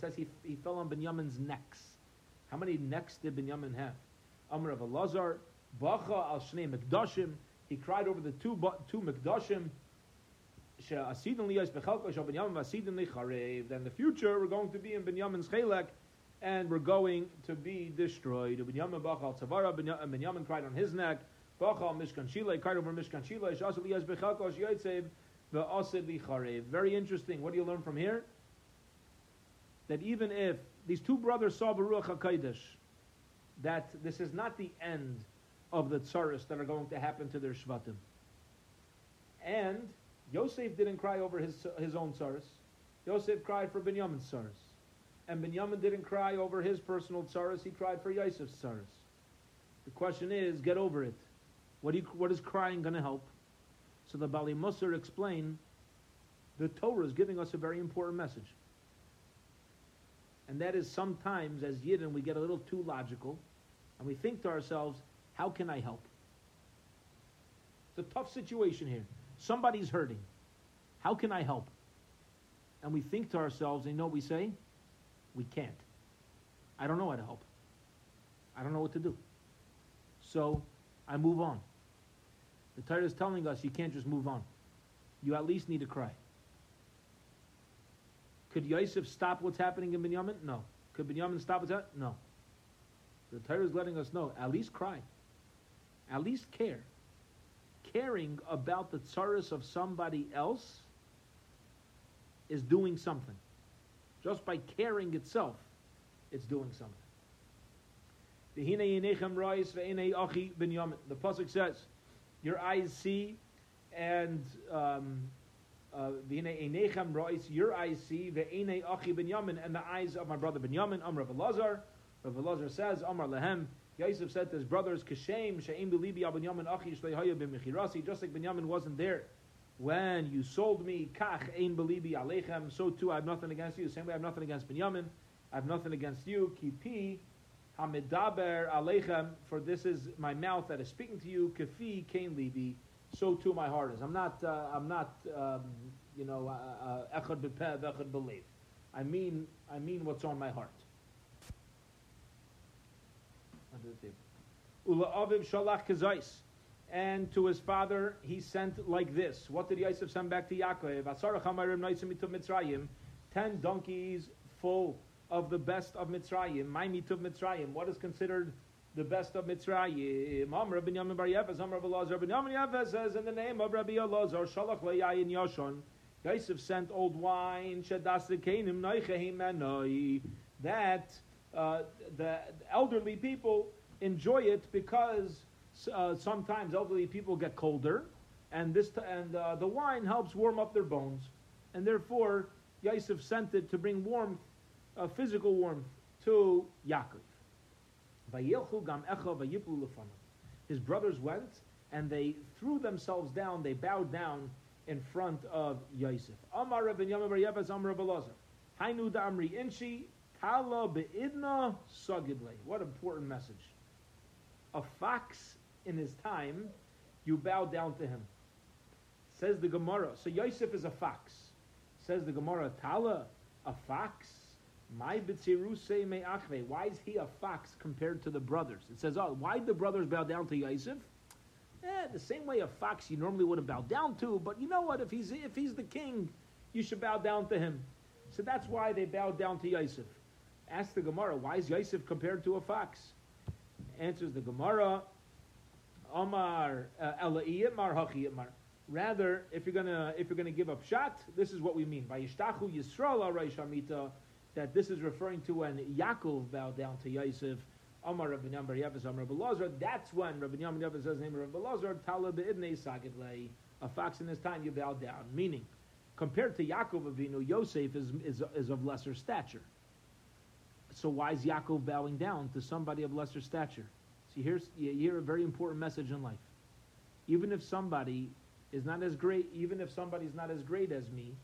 says he, he fell on Binyamin's necks. How many necks did Binyamin have? Amr of Elazar, Bacha al Shnei Mikdashim. He cried over the two two Mikdashim. Then the future we're going to be in Binyamin's Chelek and we're going to be destroyed. Binyamin Bachal Tzavara, Binyamin cried on his neck. Bachal Mishkan Shila, cried over Mishkan Licharev. Very interesting. What do you learn from here? That even if these two brothers saw Baruch HaKadosh, that this is not the end of the tsaris that are going to happen to their shvatim. And Yosef didn't cry over his, his own tsaris. Yosef cried for Binyamin's tsaris. And Binyamin didn't cry over his personal tsaris, he cried for Yosef's tsaris. The question is, get over it. What, you, what is crying going to help? So the Bali Musar explain the Torah is giving us a very important message. And that is sometimes, as Yidden, we get a little too logical, and we think to ourselves, how can I help? It's a tough situation here. Somebody's hurting. How can I help? And we think to ourselves, and you know what we say? We can't. I don't know how to help. I don't know what to do. So I move on. The Torah is telling us you can't just move on. You at least need to cry. Could Yosef stop what's happening in Binyamin? No. Could Binyamin stop what's happening? No. The Torah is letting us know, at least cry. At least care. Caring about the tsaras of somebody else is doing something. Just by caring itself, it's doing something. The Pasuk says, Your eyes see, and um, uh, your eyes see, and the eyes of my brother Binyamin, Amr of Elazar. Rav Elazar says, Amr Lehem, Yosef said to his brothers, Kashem, She'im Belibi Binyamin Achi Shleihaya B'Mechirasi, just like Binyamin wasn't there when you sold me, Kach Ein Belibi Alechem, so too I have nothing against you. Same way I have nothing against Binyamin, I have nothing against you. Kipi Hamidaber Alechem, for this is my mouth that is speaking to you. Kafi Kain Libi, so too my heart is. I'm not, uh, I'm not, um, you know, uh, uh, echad b'peh, echad believe. I mean, I mean what's on my heart. Ula aviv shalach kazais. And to his father, he sent like this. What did Yosef send back to Yaakov? Ten donkeys full of the best of Mitzrayim. My mituv Mitzrayim. What is considered the best of Mitzrayim? Ben Yamin bar Yefes, Amr Elazar ben Yamin Yefes says in the name of Rabbi Elazar, Shalach le'yayin Yoshon. Yosef sent old wine, shadasikenim noichehim that uh, the elderly people enjoy it because uh, sometimes elderly people get colder, and this t- and uh, the wine helps warm up their bones, and therefore Yosef sent it to bring warmth, uh, physical warmth, to Yaakov. His brothers went and they threw themselves down. They bowed down in front of Yosef. Amar Amar Kala Beidna Sagidle. What important message. A fox in his time, you bow down to him. Says the Gemara. So Yosef is a fox. Says the Gemara, Tala, a fox? My me. Why is he a fox compared to the brothers? It says, oh, why the brothers bow down to Yosef? Eh, the same way a fox you normally would have bowed down to, but you know what? If he's if he's the king, you should bow down to him. So that's why they bowed down to Yosef. Ask the Gemara, why is Yosef compared to a fox? Answers the Gemara, Omar uh, Mar Rather, if you're gonna if you're gonna give up shot, this is what we mean by Yishtachu Yisrael Shamita, that this is referring to when Yaakov bowed down to Yosef. Omar Rabbi Yam Yavas Omar Rabbi That's when Rabbi Yam Yavas says name Rabbi Lazar. Talab Ibnei Sagidlei. A fox in his time you bow down. Meaning, compared to Yaakov Avinu, Yosef is, is is of lesser stature. So why is Yaakov bowing down to somebody of lesser stature? See, here's you hear a very important message in life. Even if somebody is not as great, even if somebody's not as great as me,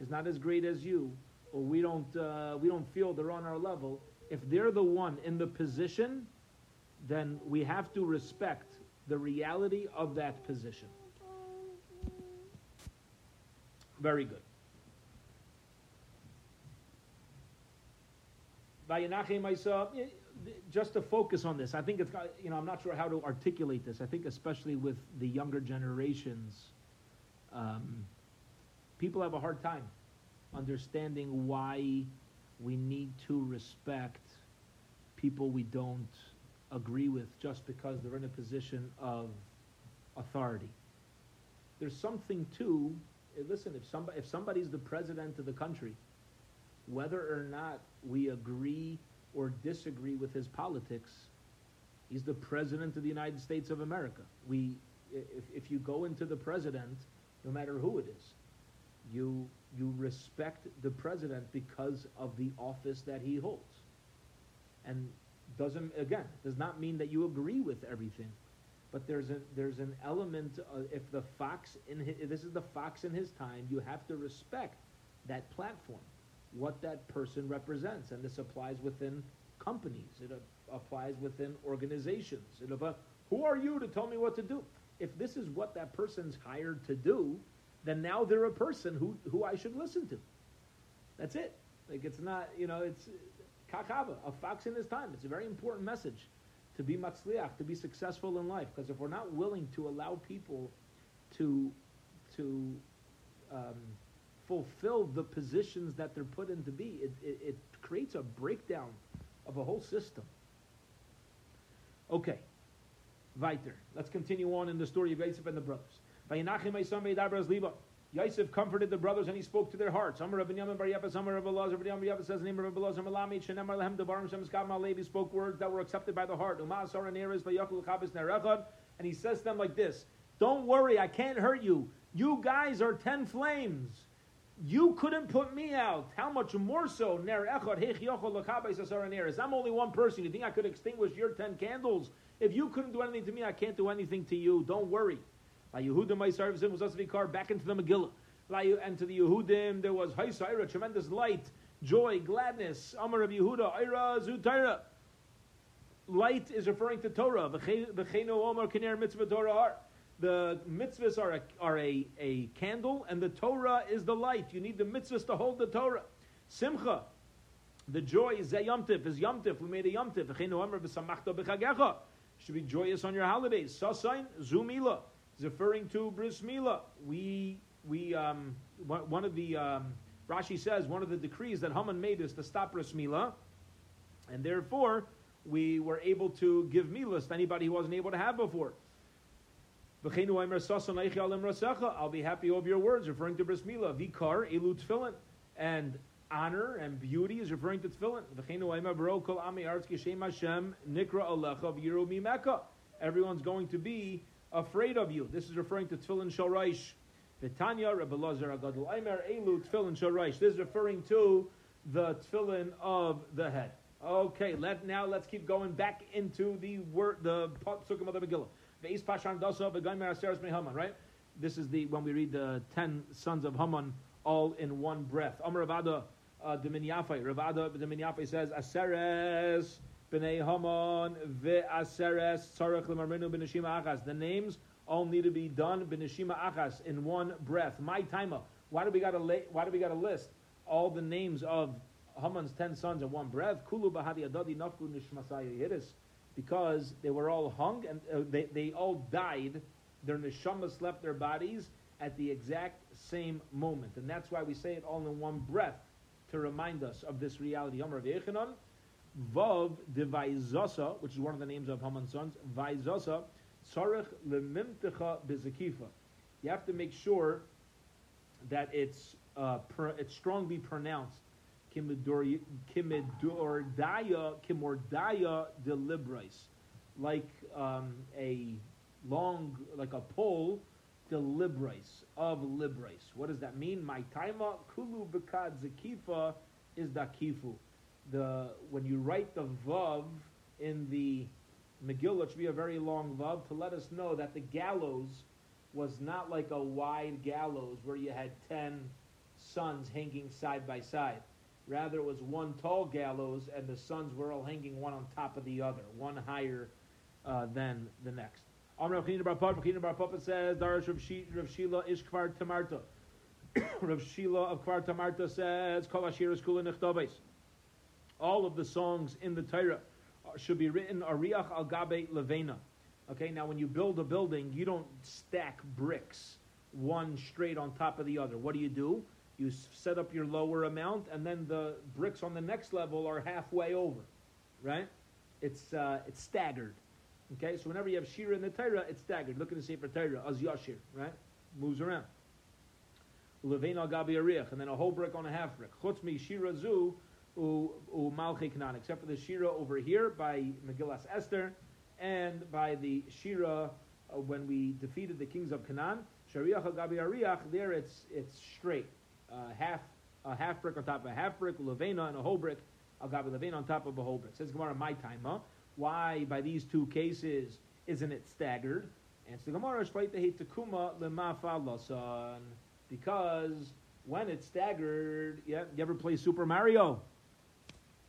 is not as great as you, or we don't, uh, we don't feel they're on our level, if they're the one in the position, then we have to respect the reality of that position. Very good. Just to focus on this, I think it's you know I'm not sure how to articulate this. I think especially with the younger generations, um, people have a hard time understanding why we need to respect people we don't agree with just because they're in a position of authority. There's something to listen. If somebody if somebody's the president of the country, whether or not we agree or disagree with his politics, he's the president of the United States of America. We, if, if you go into the president, no matter who it is, you you respect the president because of the office that he holds, and doesn't again does not mean that you agree with everything, but there's a there's an element. Of, if the fox in his, this is the fox in his time, you have to respect that platform, what that person represents, and this applies within companies. It uh, applies within organizations. It uh, who are you to tell me what to do? If this is what that person's hired to do, then now they're a person who, who I should listen to. That's it. Like it's not, you know, it's kakava, a fox in his time. It's a very important message to be matzliach, to be successful in life. Because if we're not willing to allow people to to um, fulfill the positions that they're put in to be, it, it, it creates a breakdown of a whole system. Okay, weiter. Let's continue on in the story of Yosef and the brothers. Yosef comforted the brothers and he spoke to their hearts. Amar Rabbi Yamin Bar says the name of Lehem, Devarim Shem Skam Alevi spoke words that were accepted by the heart. Vayakul Nerechad, and he says to them like this, Don't worry, I can't hurt you. You guys are ten flames. You couldn't put me out. How much more so? I'm only one person. You think I could extinguish your ten candles? If you couldn't do anything to me, I can't do anything to you. Don't worry. Back into the Megillah. And to the Yehudim there was Haisaira, tremendous light, joy, gladness. Amar of Yehuda, Ira Zutaira. Light is referring to Torah. V'cheinu Omar Kiner Mitzvah Torah The mitzvahs are, a, are a, a candle, and the Torah is the light. You need the mitzvahs to hold the Torah. Simcha, the joy is Yamtiv, is Yamtiv. We made a B'chagecha. Should be joyous on your holidays. Sasain, Zumila referring to bris milah. We we um, one of the um, Rashi says one of the decrees that Haman made is to stop bris milah, and therefore we were able to give milas to anybody who wasn't able to have before. I'll be happy over your words, referring to bris milah. Vikar elu tefillin, and honor and beauty is referring to tefillin. Everyone's going to be afraid of you. This is referring to Tfilin Shoraish. Vitanya, Rebbe Lazar Agadol Aimer, Elu, Shoraish. This is referring to the Tfilin of the head. Okay, let now let's keep going back into the word, the Psukim of the Megillah. Right? This is the when we read the ten sons of Haman all in one breath. Amr Ravada uh, de Minyafai. Ravada de Minyafai says Aseres b'nei Haman ve'aseres tzarech lemarmenu b'neshima achas. The names all need to be done b'neshima achas in one breath. My timer. Why do we got to Why do we got to list all the names of Haman's ten sons in one breath? Kulu b'hadi adadi nafku nishmasaya. Because they were all hung and uh, they, they all died. Their neshamas left their bodies at the exact same moment. And that's why we say it all in one breath to remind us of this reality. Yom Rav Yechanan, Vav Devaizasa, which is one of the names of Haman's sons, Vaizasa, Sarech lemimtecha bezakifa. You have to make sure that it's uh, per, it's strongly pronounced. Kimidordaya kimordaya delibrais, like um, a long, like a pole delibrais of librais. What does that mean? My taima kulu bekad zakifa is dakifu the when you write the vav in the Megillah, it should be a very long vav to let us know that the gallows was not like a wide gallows where you had ten sons hanging side by side. Rather, it was one tall gallows, and the sons were all hanging one on top of the other, one higher uh, than the next. Amr Rav Bar Papa, Bar Papa says, Darash Rav Shila Ish Kvar Tamarta. Rav Shila of Kvar Tamarta says, Kol Ashir Nechtabes. All of the songs in the Torah should be written Ariach al Gabe Levena. Okay, now when you build a building, you don't stack bricks one straight on top of the other. What do you do? You set up your lower amount, and then the bricks on the next level are halfway over, right? It's uh, it's staggered. Okay, so whenever you have shira in the Torah, it's staggered. Look at the Sefer Torah, as yashir, right? Moves around. Levein al and then a whole brick on a half brick. Chutz mi shira zu u malchi kanan, except for the shira over here by Megillas Esther, and by the shira uh, when we defeated the kings of Canaan. Shariach al there it's it's straight, uh, half a half brick on top of a half brick, levena and a whole brick, al gabi levena on top of a whole brick. Says Gemara, my time, huh? Why, by these two cases, isn't it staggered? And the Gemara, because when it's staggered, yeah, you ever play Super Mario?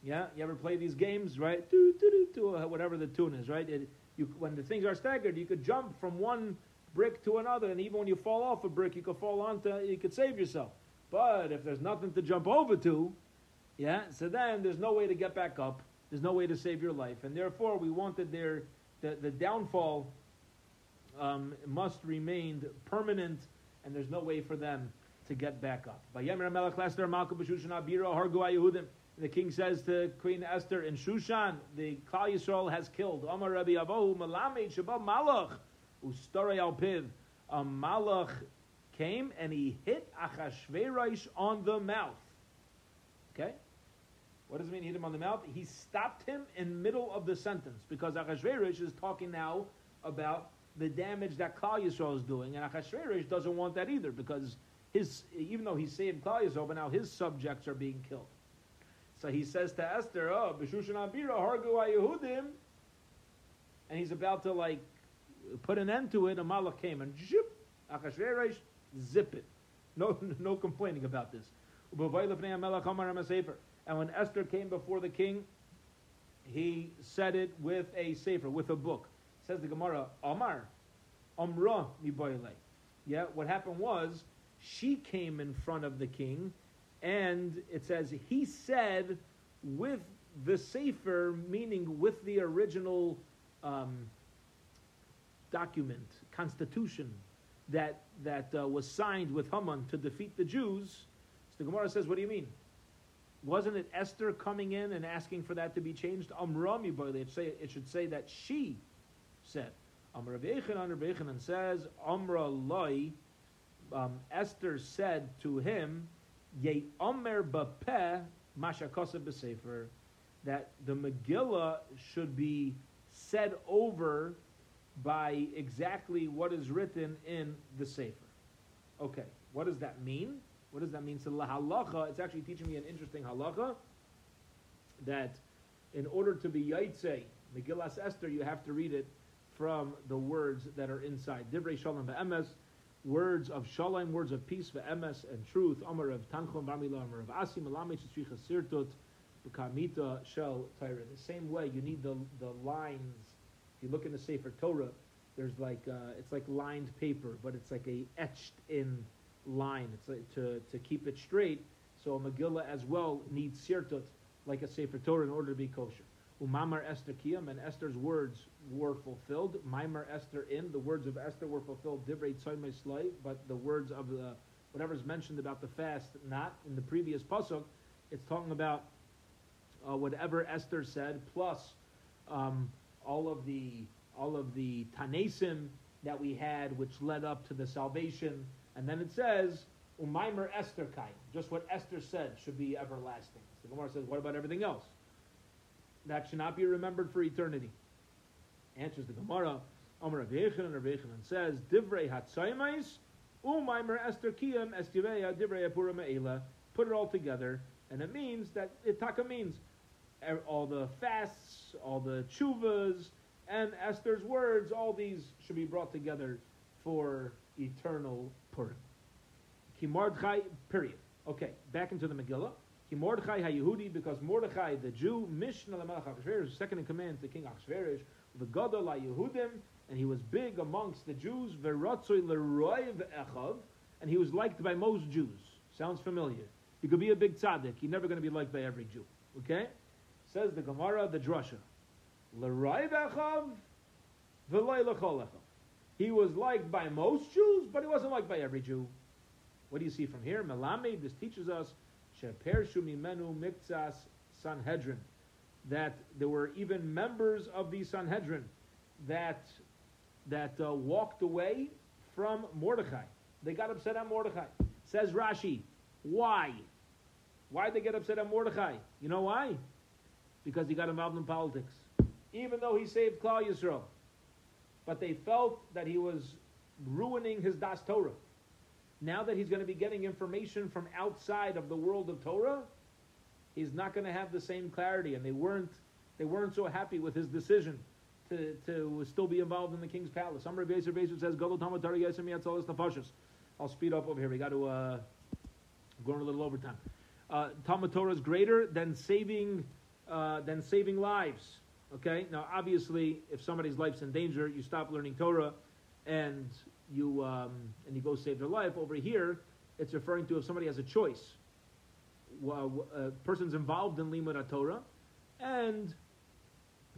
Yeah, you ever play these games, right? Do, do, do, do, uh, whatever the tune is, right? It, you, when the things are staggered, you could jump from one brick to another, and even when you fall off a brick, you could fall onto, you could save yourself. But if there's nothing to jump over to, yeah, so then there's no way to get back up. There's no way to save your life, and therefore we wanted their the, the downfall um, must remain permanent, and there's no way for them to get back up. The king says to Queen Esther in Shushan, the Klal Yisrael has killed. Malach Ustarei Malach came and he hit Achashverosh on the mouth. Okay? What does it mean hit him on the mouth? He stopped him in middle of the sentence because Achashverosh is talking now about the damage that Klal Yisrael is doing, and Achashverosh doesn't want that either because his even though he saved Klal Yisrael, but now his subjects are being killed. So he says to Esther, "Oh, b'shushan abira hargu Yehudim," and he's about to like put an end to it. A malach came and zip, Achashverosh, zip it. No, no complaining about this. And when Esther came before the king, he said it with a sefer, with a book. Says the Gemara, Omar, Omra miboyle. Yeah, what happened was she came in front of the king, and it says he said with the sefer, meaning with the original um, document, constitution that that uh, was signed with Haman to defeat the Jews. So the Gemara says, "What do you mean? Wasn't it Esther coming in and asking for that to be changed? Amrami. It say it should say that she said. Amr and says Amra loy. Um, Esther said to him, Ye Omer bapeh mashakosa b'sefer, that the Megillah should be said over by exactly what is written in the Sefer. Okay, what does that mean? What does that mean? So la halacha, it's actually teaching me an interesting halacha that in order to be yaitse, Megillas Esther, you have to read it from the words that are inside. Divrei shalom ve'emes, words of shalom, words of peace ve'emes and truth. Amar of tanchum barmila, amar of asim, alamich sirtut, b'kamita shel Torah. The same way, you need the, the lines. You look in the Sefer Torah, there's like, uh, it's like lined paper, but it's like a etched in line. It's like to, to keep it straight. So a Megillah as well needs sirtut, like a Sefer Torah, in order to be kosher. Umamar Esther Kiyam, and Esther's words were fulfilled. Maimar Esther in, the words of Esther were fulfilled. Divrei Tzoymei Slay, but the words of the, whatever's mentioned about the fast, not in the previous Pasuk. It's talking about uh, whatever Esther said, plus um, all of the all of the Tanesim that we had, which led up to the salvation and then it says, Umaimer Esther Kai. Just what Esther said should be everlasting. So the Gemara says, what about everything else? That should not be remembered for eternity. Answers the Gemara, Avechan and Avechan says, Divrei Hatzaymais, Umaimer Esther Kiyam Estiveya Divrei Apura Me'ela. Put it all together, and it means that Itaka means all the fasts, all the chuvas, and Esther's words, all these should be brought together for eternal Purim. Kimardchai, period. Okay, back into the Megillah. Ki Mordechai HaYehudi, because Mordechai, the Jew, Mishnah Lamelech Achashverosh, second in command to King Achashverosh, the Gadol HaYehudim, and he was big amongst the Jews, Verotzoi Leroiv Echav, and he was liked by most Jews. Sounds familiar. He could be a big tzaddik. He's never going to be liked by every Jew. Okay? Says the Gemara, the Drasha. He was liked by most Jews, but he wasn't liked by every Jew. What do you see from here? Melamed, this teaches us, Miktsas Sanhedrin, that there were even members of the Sanhedrin that that uh, walked away from Mordechai. They got upset on Mordechai. Says Rashi, why? Why did they get upset on Mordechai? You know why? Because he got involved in politics. Even though he saved Klal Yisrael. But they felt that he was ruining his Das Torah. Now that he's going to be getting information from outside of the world of Torah, he's not going to have the same clarity. And they weren't, they weren't so happy with his decision to, to still be involved in the king's palace. Amr Bezer Bezer says, I'll speed up over here. We got to uh, go a little overtime. Uh, Talmud Torah is greater than saving uh, than saving lives. Okay. Now, obviously, if somebody's life's in danger, you stop learning Torah, and you um, and you go save their life. Over here, it's referring to if somebody has a choice. a person's involved in limud Torah, and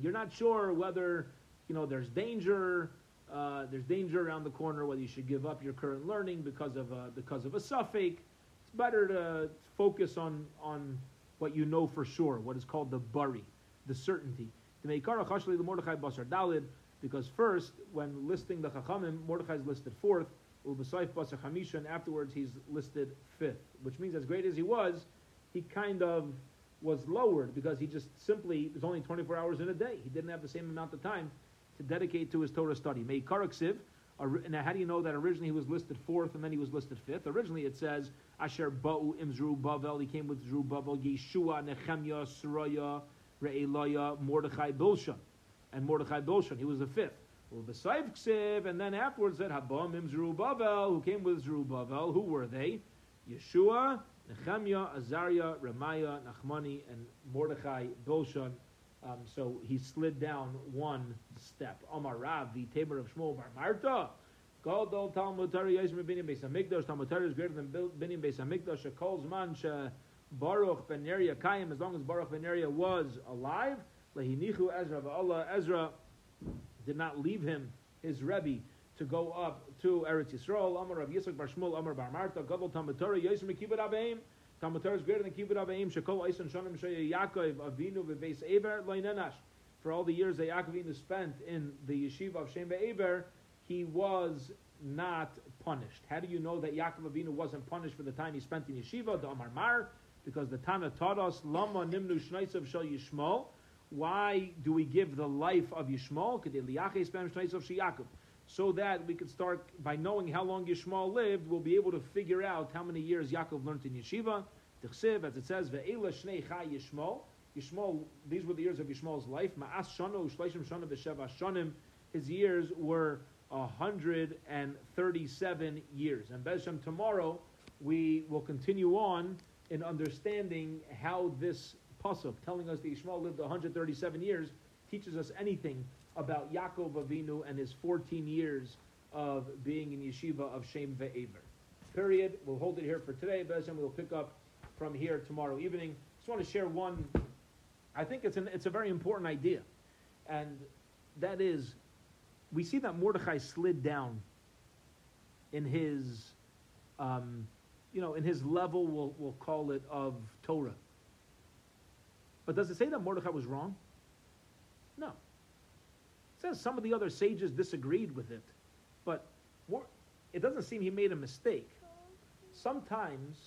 you're not sure whether you know there's danger. Uh, there's danger around the corner. Whether you should give up your current learning because of a, because of a suffix. It's better to focus on on what you know for sure. What is called the bari, the certainty. The meikara chashli the Mordechai basar dalid. Because first, when listing the chachamim, Mordechai is listed fourth. Ulbasayf basar chamisha, and afterwards he's listed fifth. Which means, as great as he was, he kind of was lowered because he just simply was only 24 hours in a day. He didn't have the same amount of time to dedicate to his Torah study. May Karaksiv, now how do you know that originally he was listed fourth and then he was listed fifth? Originally it says Asher Ba'u Imzru Bavel, he came with Zru Bavel, Yeshua, Nechemya, Suraya, Re'elaya, Mordechai Bilshan. And Mordechai Bilshan, he was the fifth. And then afterwards said Habam Imzru Bavel, who came with Zru Bavel. Who were they? Yeshua, Nehemiah, Azariah, Remaiah, Nachmani, and Mordechai Bilshan. Um, so he slid down one step. Omar Rav, the Taber of Shmuel Bar Marta. Gadol Talmud Tari Yisrael Binim Beis Hamikdash. Talmud Tari is greater than Binim Beis Hamikdash. Shekol Zman She Baruch Ben Neriah Kayim. As long as Baruch Ben Neriah was alive, Lehinichu Ezra Allah. Ezra did not leave him his Rebbe to go up to Eretz Yisrael. Amar Rav Yitzchak Bar Shmuel, Amar Bar Marta, Gadol Talmud Torah, Yisrael Mekibud Abeim. Talmud Torah is greater than Kibud Abeim. Shekol Eisan Shonim Shaya Yaakov Avinu V'Beis Eber Loinenash. For all the years that Yaakov Avinu spent in the yeshiva of Shem Eber, he was not punished. How do you know that Yaakov Avinu wasn't punished for the time he spent in yeshiva? The Amar Mar, because the Tana taught us Lama Nimnu Shnaisav Shal Yishmol. Why do we give the life of Yishmael? So that we could start by knowing how long Yishmael lived, we'll be able to figure out how many years Yaakov learned in yeshiva. As it says, Yishmael. Yishmael, these were the years of Yishmael's life. His years were 137 years. And Bezshem, tomorrow we will continue on in understanding how this pasuk telling us that Yishmael lived 137 years teaches us anything about Yaakov Avinu and his 14 years of being in yeshiva of Shem Ve'ever. Period. We'll hold it here for today, but we'll pick up from here tomorrow evening. Just want to share one. I think it's an, it's a very important idea, and that is, we see that Mordechai slid down in his, um, you know, in his level. We'll we'll call it of Torah. But does it say that Mordechai was wrong? No. It says some of the other sages disagreed with it, but it doesn't seem he made a mistake. Sometimes,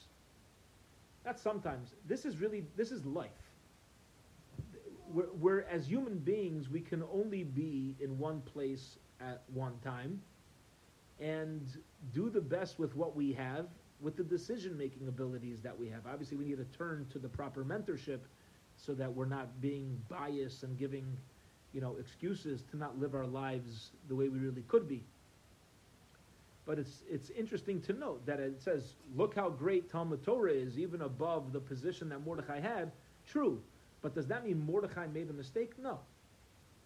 not sometimes, this is really, this is life. We're, we're, as human beings, we can only be in one place at one time and do the best with what we have, with the decision making abilities that we have. Obviously, we need to turn to the proper mentorship so that we're not being biased and giving, you know, excuses to not live our lives the way we really could be. But it's, it's interesting to note that it says, look how great Talmud Torah is, even above the position that Mordechai had. True. But does that mean Mordechai made a mistake? No.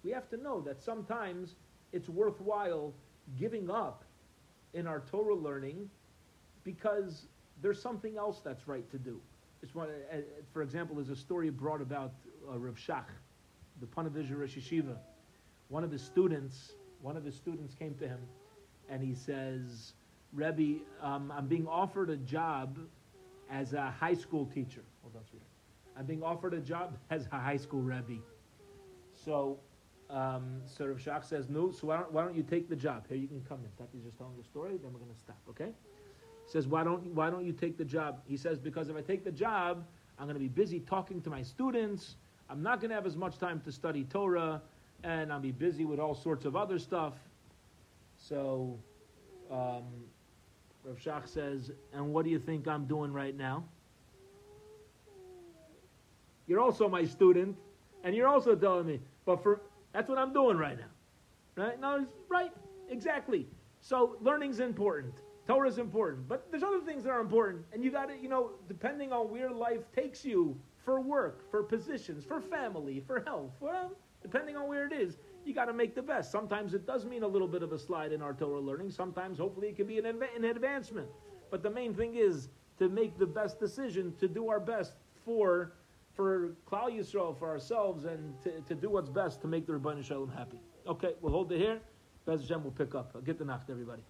We have to know that sometimes it's worthwhile giving up in our Torah learning because there's something else that's right to do. One, uh, for example, there's a story brought about uh, Rav Shach, the Ponevezher Rosh Yeshiva. One of his students, one of his students came to him and he says, Rebbe, um, I'm being offered a job as a high school teacher. I'm being offered a job as a high school Rebbe. So, um, so Rav Shach says, no, so why don't, why don't you take the job? Here, you can come in. Tati's just telling the story, then we're going to stop, okay? He says, why don't, why don't you take the job? He says, because if I take the job, I'm going to be busy talking to my students. I'm not going to have as much time to study Torah, and I'll be busy with all sorts of other stuff. So, um, Rav Shach says, and what do you think I'm doing right now? You're also my student, and you're also telling me, but for that's what I'm doing right now. Right? No, right, exactly. So learning's important. Torah is important, but there's other things that are important, and you got to, you know, depending on where life takes you for work, for positions, for family, for health, well, depending on where it is, you got to make the best. Sometimes it does mean a little bit of a slide in our Torah learning. Sometimes, hopefully, it can be an, adva- an advancement. But the main thing is to make the best decision, to do our best for for Klal Yisrael, for ourselves, and to, to do what's best to make the Ribbono Shel Olam happy. Okay, we'll hold it here. Bez Hashem will pick up. Get the nacht, everybody.